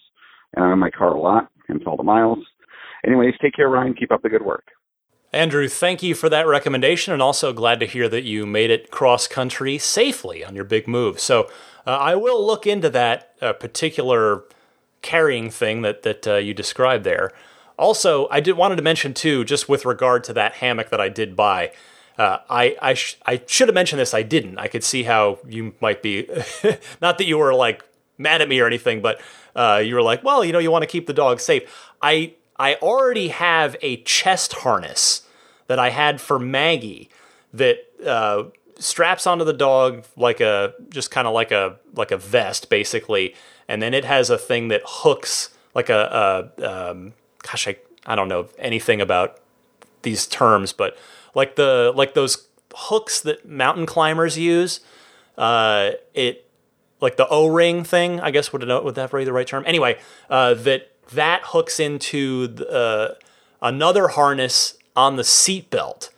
[SPEAKER 4] And I'm in my car a lot, hence all the miles. Anyways, take care, Ryan. Keep up the good work.
[SPEAKER 1] Andrew, thank you for that recommendation, and also glad to hear that you made it cross country safely on your big move. So uh, I will look into that uh, particular carrying thing that that uh, you described there. Also, I did wanted to mention too, just with regard to that hammock that I did buy. Uh, I I, sh- I should have mentioned this. I didn't. I could see how you might be, not that you were like mad at me or anything, but uh, you were like, well, you know, you want to keep the dog safe. I I already have a chest harness that I had for Maggie that uh, straps onto the dog like a just kind of like a like a vest basically, and then it has a thing that hooks like a, a um, gosh I I don't know anything about these terms, but like the like those hooks that mountain climbers use. Uh, it like the O ring thing. I guess would would that be the right term? Anyway, uh, that that hooks into the, uh, another harness on the seat belt.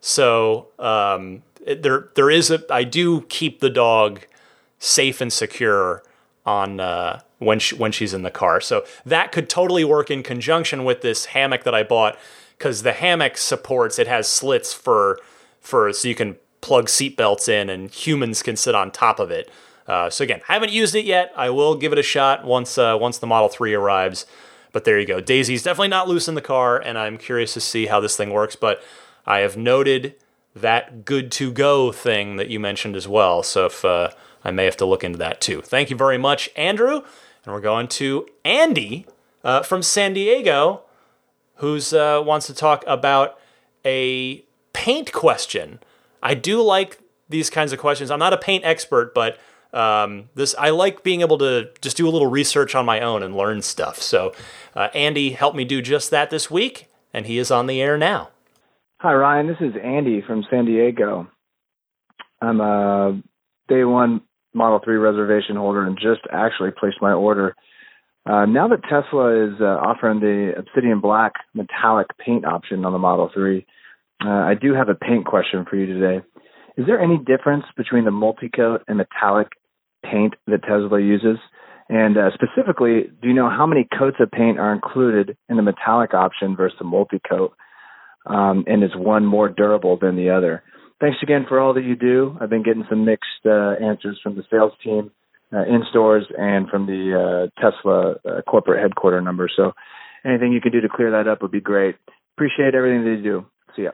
[SPEAKER 1] So um, it, there there is a I do keep the dog safe and secure on uh, when she, when she's in the car. So that could totally work in conjunction with this hammock that I bought because the hammock supports it has slits for for so you can plug seat belts in and humans can sit on top of it. Uh, so again, I haven't used it yet. I will give it a shot once uh, once the Model Three arrives. But there you go. Daisy's definitely not loose in the car, and I'm curious to see how this thing works. But I have noted that good to go thing that you mentioned as well. So if uh, I may have to look into that too. Thank you very much, Andrew. And we're going to Andy uh, from San Diego, who uh, wants to talk about a paint question. I do like these kinds of questions. I'm not a paint expert, but um, this I like being able to just do a little research on my own and learn stuff. So uh, Andy helped me do just that this week, and he is on the air now.
[SPEAKER 5] Hi Ryan, this is Andy from San Diego. I'm a day one Model 3 reservation holder and just actually placed my order. Uh, now that Tesla is uh, offering the Obsidian Black metallic paint option on the Model 3, uh, I do have a paint question for you today. Is there any difference between the multi-coat and metallic paint that Tesla uses? And uh, specifically, do you know how many coats of paint are included in the metallic option versus the multi-coat? Um, and is one more durable than the other? Thanks again for all that you do. I've been getting some mixed uh, answers from the sales team uh, in stores and from the uh, Tesla uh, corporate headquarter number. So anything you can do to clear that up would be great. Appreciate everything that you do. See ya.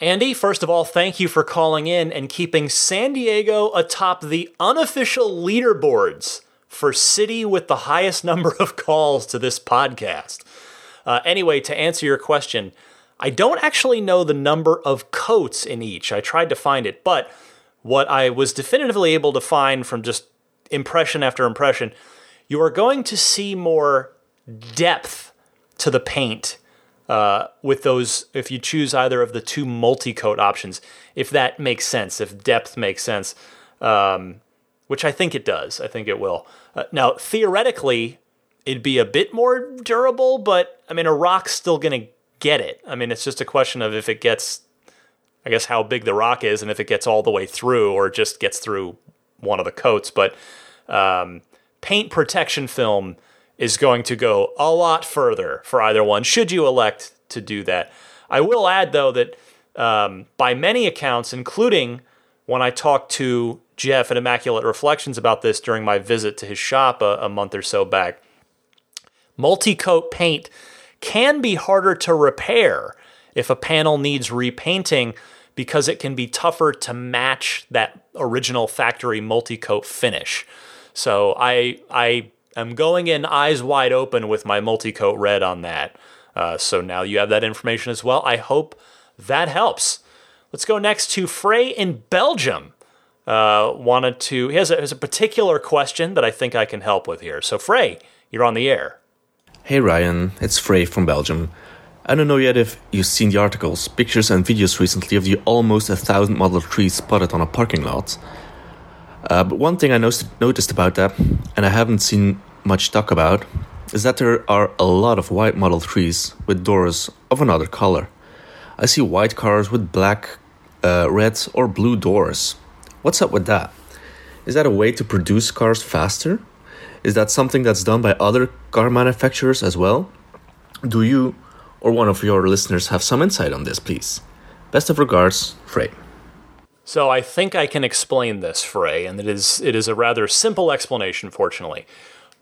[SPEAKER 1] Andy, first of all, thank you for calling in and keeping San Diego atop the unofficial leaderboards for city with the highest number of calls to this podcast. Uh, anyway, to answer your question, I don't actually know the number of coats in each. I tried to find it, but what I was definitively able to find from just impression after impression, you are going to see more depth to the paint uh, with those if you choose either of the two multi-coat options if that makes sense if depth makes sense um, which i think it does i think it will uh, now theoretically it'd be a bit more durable but i mean a rock's still going to get it i mean it's just a question of if it gets i guess how big the rock is and if it gets all the way through or just gets through one of the coats but um, paint protection film is going to go a lot further for either one, should you elect to do that. I will add, though, that um, by many accounts, including when I talked to Jeff at Immaculate Reflections about this during my visit to his shop a, a month or so back, multi coat paint can be harder to repair if a panel needs repainting because it can be tougher to match that original factory multi coat finish. So I I am going in eyes wide open with my multi-coat red on that. Uh, so now you have that information as well. I hope that helps. Let's go next to Frey in Belgium. Uh, wanted to, he has a, has a particular question that I think I can help with here. So, Frey, you're on the air.
[SPEAKER 6] Hey Ryan, it's Frey from Belgium. I don't know yet if you've seen the articles, pictures, and videos recently of the almost a thousand Model 3s spotted on a parking lot. Uh, but one thing I noticed about that, and I haven't seen much talk about is that there are a lot of white Model 3s with doors of another color. I see white cars with black, uh, red, or blue doors. What's up with that? Is that a way to produce cars faster? Is that something that's done by other car manufacturers as well? Do you or one of your listeners have some insight on this, please? Best of regards, Frey.
[SPEAKER 1] So I think I can explain this, Frey, and it is it is a rather simple explanation, fortunately.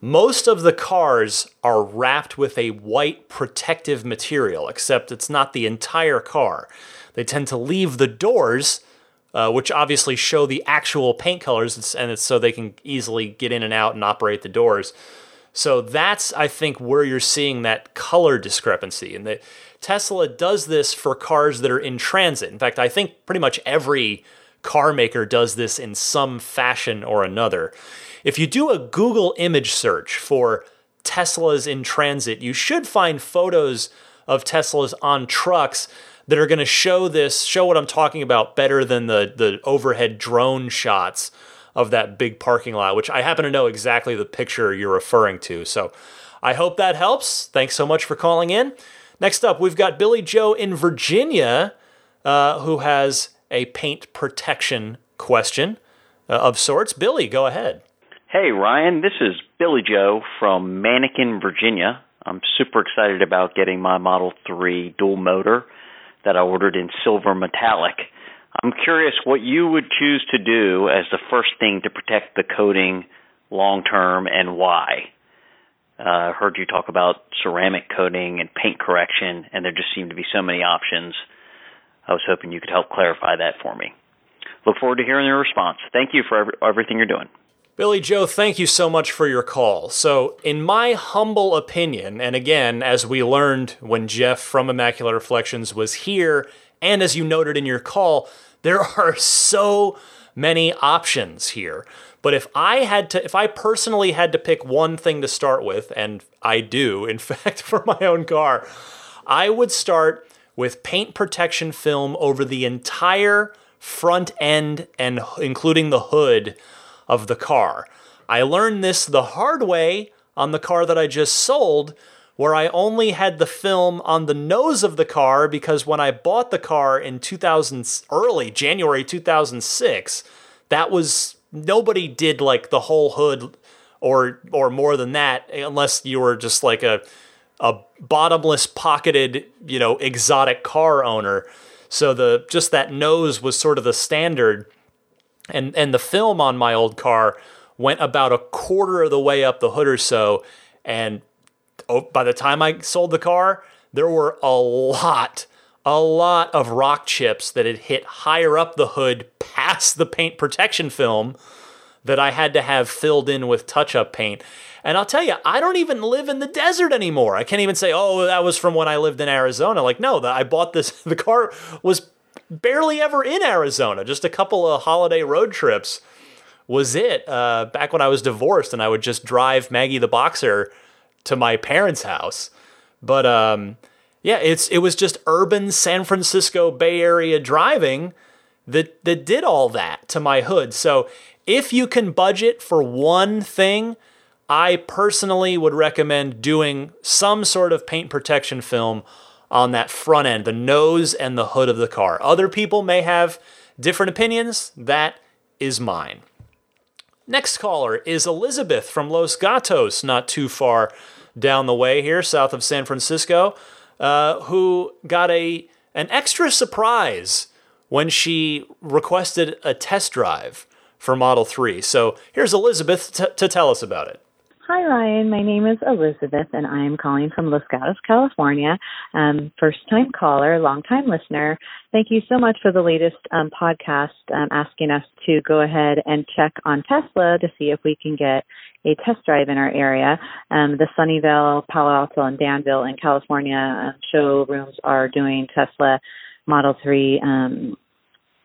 [SPEAKER 1] Most of the cars are wrapped with a white protective material, except it's not the entire car. They tend to leave the doors, uh, which obviously show the actual paint colors, and it's so they can easily get in and out and operate the doors. So that's, I think, where you're seeing that color discrepancy. And the, Tesla does this for cars that are in transit. In fact, I think pretty much every car maker does this in some fashion or another. If you do a Google image search for Teslas in transit, you should find photos of Teslas on trucks that are going to show this, show what I'm talking about better than the, the overhead drone shots of that big parking lot, which I happen to know exactly the picture you're referring to. So I hope that helps. Thanks so much for calling in. Next up, we've got Billy Joe in Virginia, uh, who has a paint protection question uh, of sorts. Billy, go ahead.
[SPEAKER 7] Hey, Ryan, this is Billy Joe from Manakin, Virginia. I'm super excited about getting my Model 3 dual motor that I ordered in silver metallic. I'm curious what you would choose to do as the first thing to protect the coating long term and why. Uh, I heard you talk about ceramic coating and paint correction, and there just seem to be so many options. I was hoping you could help clarify that for me. Look forward to hearing your response. Thank you for every, everything you're doing.
[SPEAKER 1] Billy Joe, thank you so much for your call. So, in my humble opinion, and again, as we learned when Jeff from Immaculate Reflections was here, and as you noted in your call, there are so many options here. But if I had to, if I personally had to pick one thing to start with, and I do, in fact, for my own car, I would start with paint protection film over the entire front end and including the hood of the car. I learned this the hard way on the car that I just sold, where I only had the film on the nose of the car because when I bought the car in 2000 early January 2006, that was nobody did like the whole hood or or more than that unless you were just like a a bottomless pocketed, you know, exotic car owner. So the just that nose was sort of the standard. And and the film on my old car went about a quarter of the way up the hood or so and oh, by the time I sold the car, there were a lot a lot of rock chips that had hit higher up the hood past the paint protection film that I had to have filled in with touch up paint. And I'll tell you, I don't even live in the desert anymore. I can't even say, oh, that was from when I lived in Arizona. Like, no, I bought this, the car was barely ever in Arizona, just a couple of holiday road trips was it uh, back when I was divorced and I would just drive Maggie the Boxer to my parents' house. But um, yeah, it's it was just urban San Francisco Bay Area driving that that did all that to my hood. So if you can budget for one thing, I personally would recommend doing some sort of paint protection film on that front end, the nose and the hood of the car. Other people may have different opinions. That is mine. Next caller is Elizabeth from Los Gatos, not too far down the way here, south of San Francisco, uh, who got a an extra surprise when she requested a test drive for Model 3. So here's Elizabeth t- to tell us about it.
[SPEAKER 8] Hi, Ryan. My name is Elizabeth, and I'm calling from Los Gatos, California. Um, first time caller, long time listener. Thank you so much for the latest um, podcast um, asking us to go ahead and check on Tesla to see if we can get a test drive in our area. Um, the Sunnyvale, Palo Alto, and Danville in California um, showrooms are doing Tesla Model 3 um,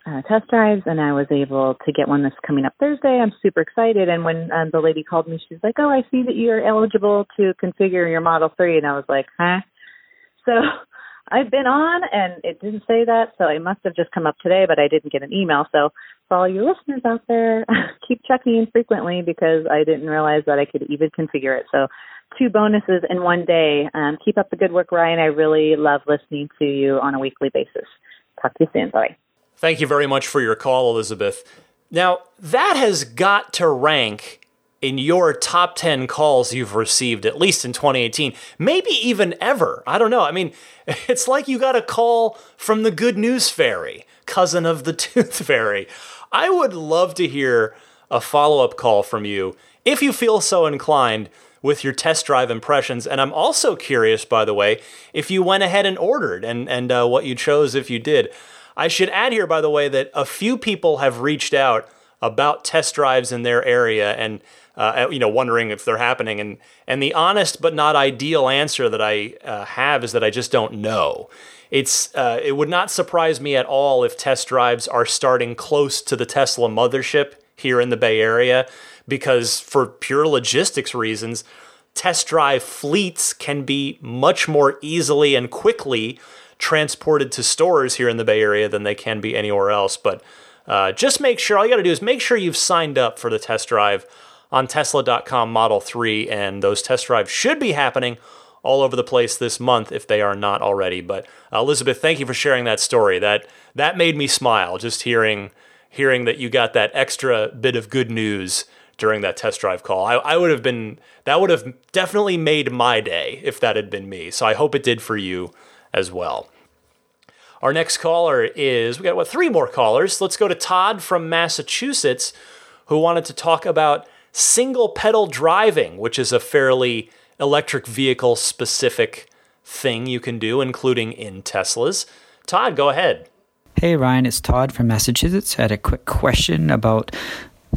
[SPEAKER 8] uh, test drives, and I was able to get one that's coming up Thursday. I'm super excited. And when um, the lady called me, she's like, "Oh, I see that you're eligible to configure your Model 3," and I was like, "Huh?" So I've been on, and it didn't say that, so it must have just come up today, but I didn't get an email. So for all your listeners out there, keep checking in frequently because I didn't realize that I could even configure it. So two bonuses in one day. Um, keep up the good work, Ryan. I really love listening to you on a weekly basis. Talk to you soon. Bye.
[SPEAKER 1] Thank you very much for your call, Elizabeth. Now, that has got to rank in your top 10 calls you've received, at least in 2018, maybe even ever. I don't know. I mean, it's like you got a call from the Good News Fairy, cousin of the Tooth Fairy. I would love to hear a follow up call from you if you feel so inclined with your test drive impressions. And I'm also curious, by the way, if you went ahead and ordered and, and uh, what you chose if you did. I should add here, by the way, that a few people have reached out about test drives in their area and uh, you know wondering if they're happening and and the honest but not ideal answer that I uh, have is that I just don't know. It's uh, it would not surprise me at all if test drives are starting close to the Tesla mothership here in the Bay Area because for pure logistics reasons, test drive fleets can be much more easily and quickly transported to stores here in the Bay Area than they can be anywhere else. But Uh, just make sure, all you got to do is make sure you've signed up for the test drive on Tesla.com Model 3, and those test drives should be happening all over the place this month if they are not already. But uh, Elizabeth, thank you for sharing that story. That that made me smile just hearing hearing that you got that extra bit of good news during that test drive call. I, I would have been that would have definitely made my day if that had been me. So I hope it did for you as well. Our next caller is we got what three more callers. Let's go to Todd from Massachusetts who wanted to talk about single pedal driving, which is a fairly electric vehicle specific thing you can do, including in Teslas. Todd, go ahead.
[SPEAKER 9] Hey Ryan, it's Todd from Massachusetts. I had a quick question about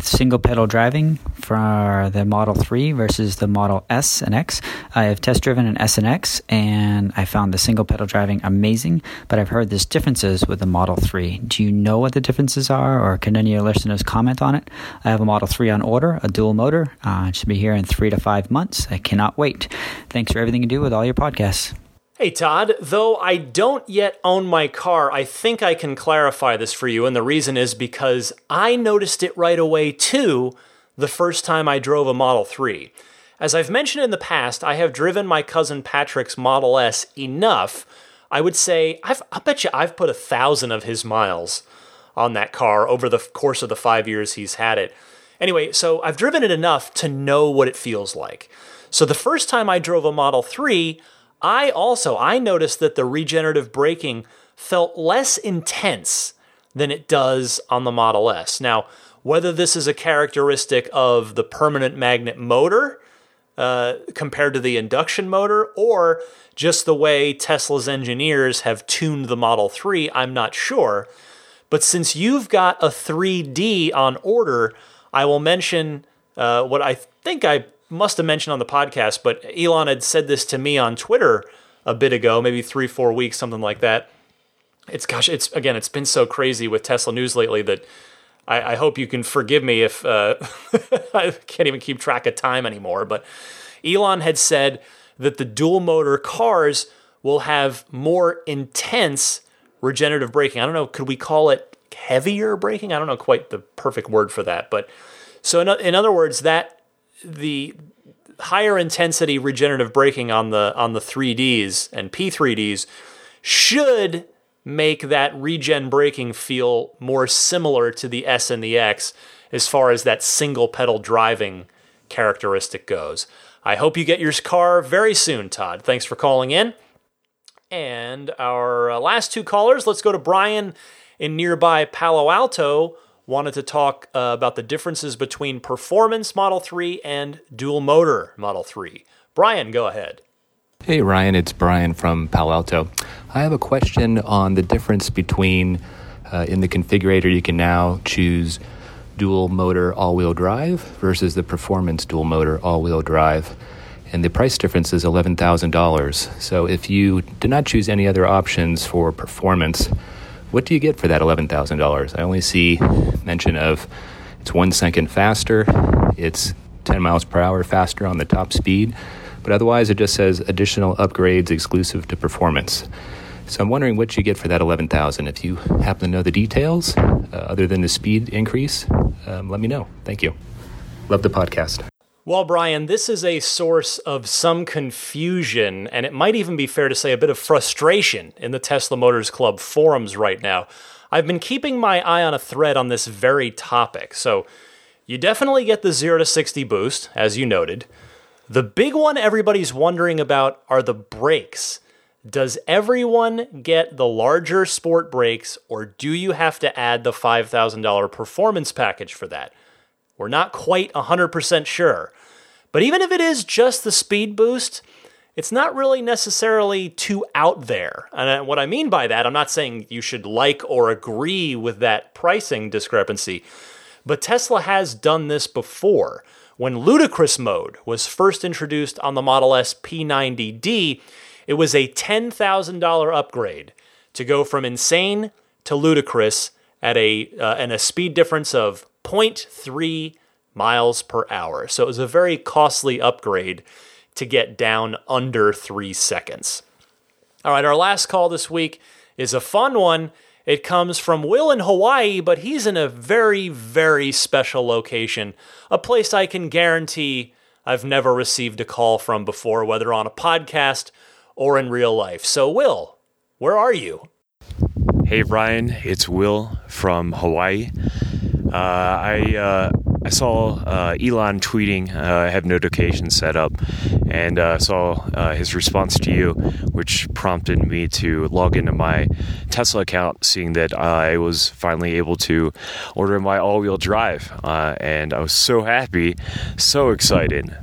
[SPEAKER 9] single pedal driving for the Model 3 versus the Model S and X. I have test driven an S and X and I found the single pedal driving amazing, but I've heard there's differences with the Model 3. Do you know what the differences are or can any of your listeners comment on it? I have a Model 3 on order, a dual motor. Uh, it should be here in three to five months. I cannot wait. Thanks for everything you do with all your podcasts.
[SPEAKER 1] Hey Todd, though I don't yet own my car, I think I can clarify this for you, and the reason is because I noticed it right away too the first time I drove a Model 3. As I've mentioned in the past, I have driven my cousin Patrick's Model S enough. I would say, I've, I bet you I've put a thousand of his miles on that car over the course of the five years he's had it. Anyway, so I've driven it enough to know what it feels like. So the first time I drove a Model 3, I also I noticed that the regenerative braking felt less intense than it does on the Model S. Now, whether this is a characteristic of the permanent magnet motor uh, compared to the induction motor, or just the way Tesla's engineers have tuned the Model 3, I'm not sure. But since you've got a 3D on order, I will mention uh, what I think I must have mentioned on the podcast, but Elon had said this to me on Twitter a bit ago, maybe three, four weeks, something like that. It's gosh, it's again, it's been so crazy with Tesla news lately that I, I hope you can forgive me if uh, I can't even keep track of time anymore. But Elon had said that the dual motor cars will have more intense regenerative braking. I don't know, could we call it heavier braking? I don't know quite the perfect word for that, but so in, in other words, that the higher intensity regenerative braking on the on the 3Ds and P3Ds should make that regen braking feel more similar to the S and the X as far as that single pedal driving characteristic goes. I hope you get your car very soon, Todd. Thanks for calling in. And our uh, last two callers, let's go to Brian in nearby Palo Alto wanted to talk uh, about the differences between performance Model 3 and dual motor Model 3. Brian, go ahead.
[SPEAKER 10] Hey, Ryan, it's Brian from Palo Alto. I have a question on the difference between uh, in the configurator, you can now choose dual motor all wheel drive versus the performance dual motor all wheel drive. And the price difference is $11,000. So if you did not choose any other options for performance, what do you get for that $11,000? I only see mention of it's one second faster, it's 10 miles per hour faster on the top speed, but otherwise it just says additional upgrades exclusive to performance. So I'm wondering what you get for that 11,000. If you happen to know the details, uh, other than the speed increase, um, let me know. Thank you. Love the podcast.
[SPEAKER 1] Well, Brian, this is a source of some confusion, and it might even be fair to say a bit of frustration in the Tesla Motors Club forums right now. I've been keeping my eye on a thread on this very topic. So, you definitely get the 0 to 60 boost, as you noted. The big one everybody's wondering about are the brakes. Does everyone get the larger sport brakes, or do you have to add the $5,000 performance package for that? We're not quite 100% sure. But even if it is just the speed boost, it's not really necessarily too out there. And what I mean by that, I'm not saying you should like or agree with that pricing discrepancy, but Tesla has done this before. When Ludicrous Mode was first introduced on the Model S P90D, it was a $10,000 upgrade to go from insane to ludicrous at a uh, and a speed difference of 0.3 miles per hour. So it was a very costly upgrade to get down under three seconds. All right, our last call this week is a fun one, It comes from Will in Hawaii, but he's in a very, very special location, a place I can guarantee I've never received a call from before, whether on a podcast or in real life. So, Will, where are you?
[SPEAKER 11] Hey, Ryan, it's Will from Hawaii. Uh, I uh, I saw uh, Elon tweeting. Uh, I have notifications set up, and uh, saw uh, his response to you, which prompted me to log into my Tesla account, seeing that I was finally able to order my all-wheel drive, and I was so happy, so excited.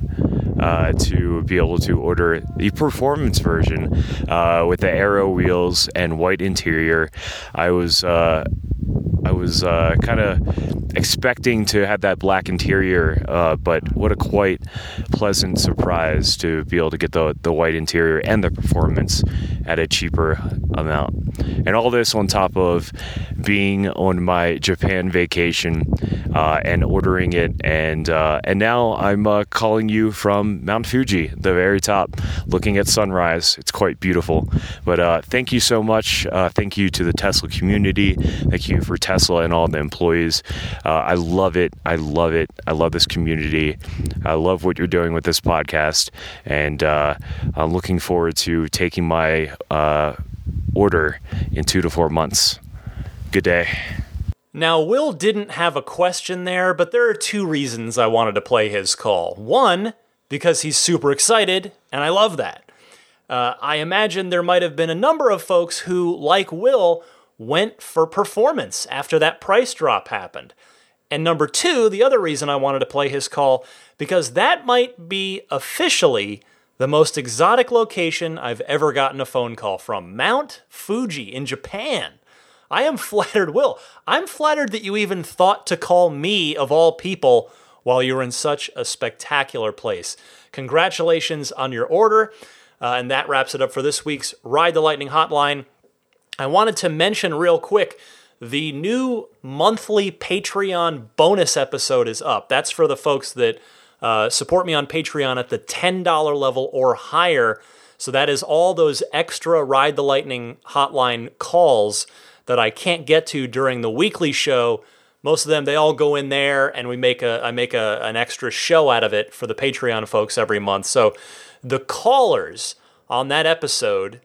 [SPEAKER 11] Uh, to be able to order the performance version uh, with the aero wheels and white interior. I was uh, I was uh, kind of expecting to have that black interior, uh, but what a quite pleasant surprise to be able to get the, the white interior and the performance at a cheaper amount. And all this on top of being on my Japan vacation uh, and ordering it, and uh, and now I'm uh, calling you from Mount Fuji, the very top, looking at sunrise. It's quite beautiful. But uh, thank you so much. thank you to the Tesla community. Thank you for and all the employees. Uh, I love it. I love it. I love this community. I love what you're doing with this podcast. And uh, I'm looking forward to taking my uh, order in two to four months. Good day.
[SPEAKER 1] Now, Will didn't have a question there, but there are two reasons I wanted to play his call. One, because he's super excited, and I love that. Uh, I imagine there might have been a number of folks who, like Will, went for performance after that price drop happened. And number two, the other reason I wanted to play his call, because that might be officially the most exotic location I've ever gotten a phone call from Mount Fuji in Japan. I am flattered, Will. I'm flattered that you even thought to call me, of all people, while you're in such a spectacular place. Congratulations on your order. Uh, and that wraps it up for this week's Ride the Lightning Hotline. I wanted to mention real quick the new monthly Patreon bonus episode is up. That's for the folks that uh, support me on Patreon at the $10 level or higher. So that is all those extra Ride the Lightning hotline calls that I can't get to during the weekly show. Most of them, they all go in there, and we make a I make a, an extra show out of it for the Patreon folks every month. So the callers on that episode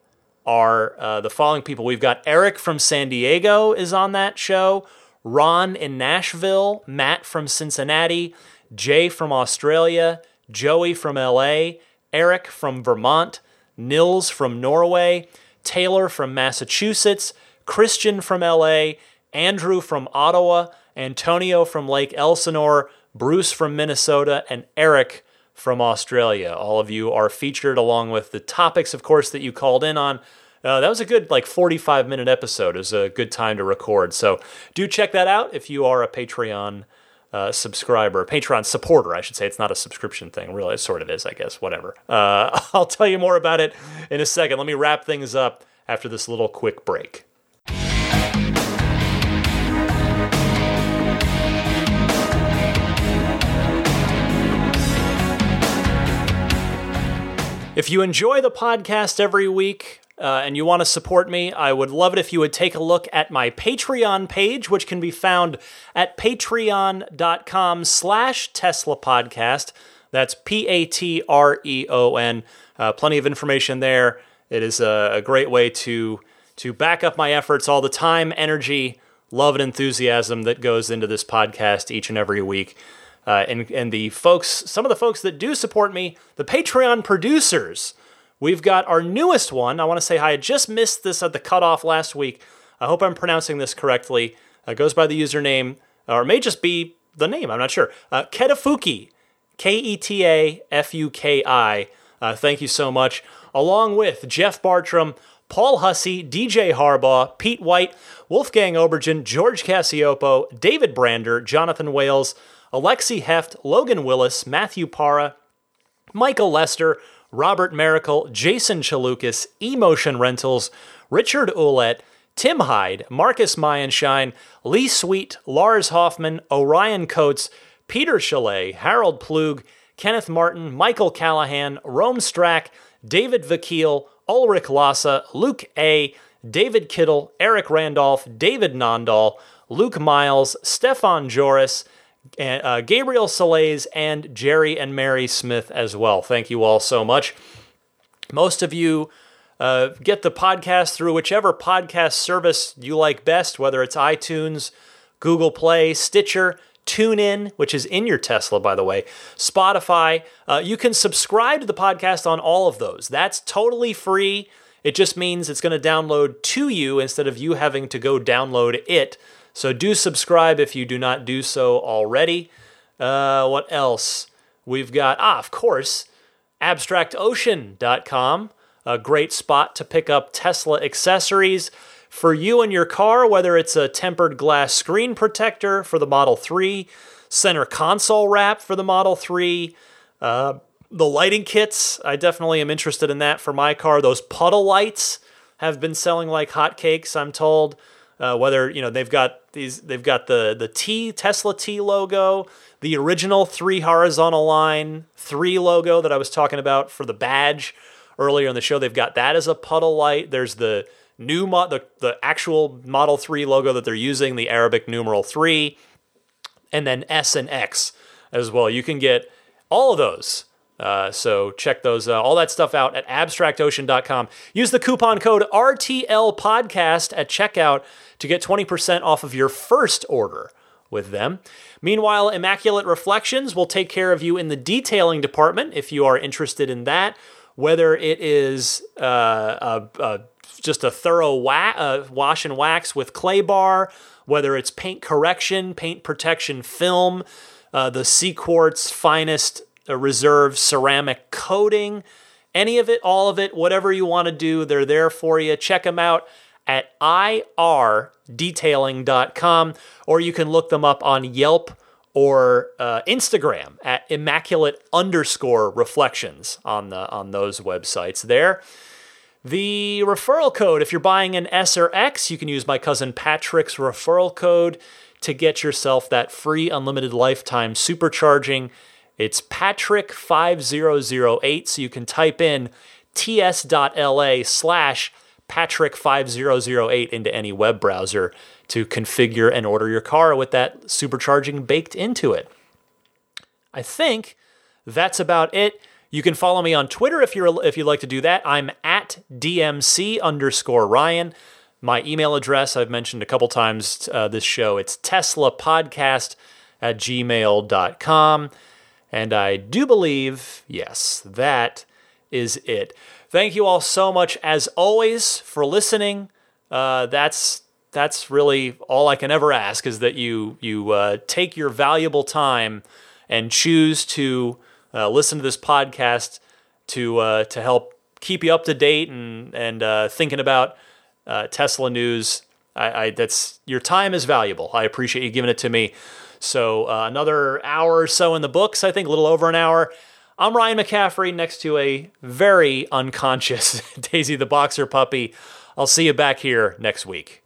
[SPEAKER 1] are uh, the following people. We've got Eric from San Diego is on that show, Ron in Nashville, Matt from Cincinnati, Jay from Australia, Joey from LA, Eric from Vermont, Nils from Norway, Taylor from Massachusetts, Christian from LA, Andrew from Ottawa, Antonio from Lake Elsinore, Bruce from Minnesota, and Eric from Australia. All of you are featured along with the topics, of course, that you called in on. Uh, that was a good, like, 45 minute episode. It was a good time to record. So do check that out if you are a Patreon uh, subscriber, Patreon supporter, I should say. It's not a subscription thing, really. It sort of is, I guess. Whatever. Uh, I'll tell you more about it in a second. Let me wrap things up after this little quick break. If you enjoy the podcast every week, uh, and you want to support me, I would love it if you would take a look at my Patreon page, which can be found at patreon.com slash Tesla Podcast. That's P-A-T-R-E-O-N. Uh, plenty of information there. It is a, a great way to to back up my efforts, all the time, energy, love, and enthusiasm that goes into this podcast each and every week. Uh, and and the folks, some of the folks that do support me, the Patreon producers. We've got our newest one. I want to say hi. I just missed this at the cutoff last week. I hope I'm pronouncing this correctly. It goes by the username, or may just be the name. I'm not sure. Uh, Ketafuki, K E T A F U K I. Uh, thank you so much. Along with Jeff Bartram, Paul Hussey, DJ Harbaugh, Pete White, Wolfgang Obergen, George Cassiopo, David Brander, Jonathan Wales, Alexi Heft, Logan Willis, Matthew Para, Michael Lester, Robert Miracle, Jason Chalukas, Emotion Rentals, Richard Ouellette, Tim Hyde, Marcus Mayenshine, Lee Sweet, Lars Hoffman, Orion Coates, Peter Chalet, Harold Plug, Kenneth Martin, Michael Callahan, Rome Strack, David Vakil, Ulrich Lassa, Luke A., David Kittle, Eric Randolph, David Nondahl, Luke Miles, Stefan Joris, uh, Gabriel Salays, and Jerry and Mary Smith as well. Thank you all so much. Most of you uh, get the podcast through whichever podcast service you like best, whether it's iTunes, Google Play, Stitcher, TuneIn, which is in your Tesla, by the way, Spotify. Uh, you can subscribe to the podcast on all of those. That's totally free. It just means it's going to download to you instead of you having to go download it. So do subscribe if you do not do so already. Uh, what else? We've got, ah, of course, abstractocean.com, a great spot to pick up Tesla accessories for you and your car, whether it's a tempered glass screen protector for the Model 3, center console wrap for the Model 3, uh, the lighting kits. I definitely am interested in that for my car. Those puddle lights have been selling like hotcakes, I'm told. Uh, whether you know they've got these, they've got the the T Tesla T logo, the original three horizontal line three logo that I was talking about for the badge earlier in the show. They've got that as a puddle light. There's the new mo- the the actual Model Three logo that they're using, the Arabic numeral three, and then S and X as well. You can get all of those uh, so check those uh, all that stuff out at abstractocean.com. Use the coupon code RTL podcast at checkout to get 20% off of your first order with them. Meanwhile, Immaculate Reflections will take care of you in the detailing department if you are interested in that. Whether it is uh, a, a, just a thorough wa- uh, wash and wax with clay bar, whether it's paint correction, paint protection film, uh, the CQuartz finest a reserve ceramic coating, any of it, all of it, whatever you want to do, they're there for you. Check them out at irdetailing.com or you can look them up on Yelp or uh, Instagram at immaculate underscore reflections on the on those websites there. The referral code, if you're buying an S or X, you can use my cousin Patrick's referral code to get yourself that free unlimited lifetime supercharging it's Patrick5008, so you can type in ts.la slash Patrick5008 into any web browser to configure and order your car with that supercharging baked into it. I think that's about it. You can follow me on Twitter if you're if you'd like to do that. I'm at DMC underscore Ryan. My email address I've mentioned a couple times uh, this show. It's Tesla Podcast at gmail.com. And I do believe, yes, that is it. Thank you all so much, as always, for listening. Uh, that's that's really all I can ever ask is that you you uh, take your valuable time and choose to uh, listen to this podcast to uh, to help keep you up to date and and uh, thinking about uh, Tesla news. I, I, that's your time is valuable. I appreciate you giving it to me. So another hour or so in the books, I think, a little over an hour. I'm Ryan McCaffrey next to a very unconscious Daisy the Boxer puppy. I'll see you back here next week.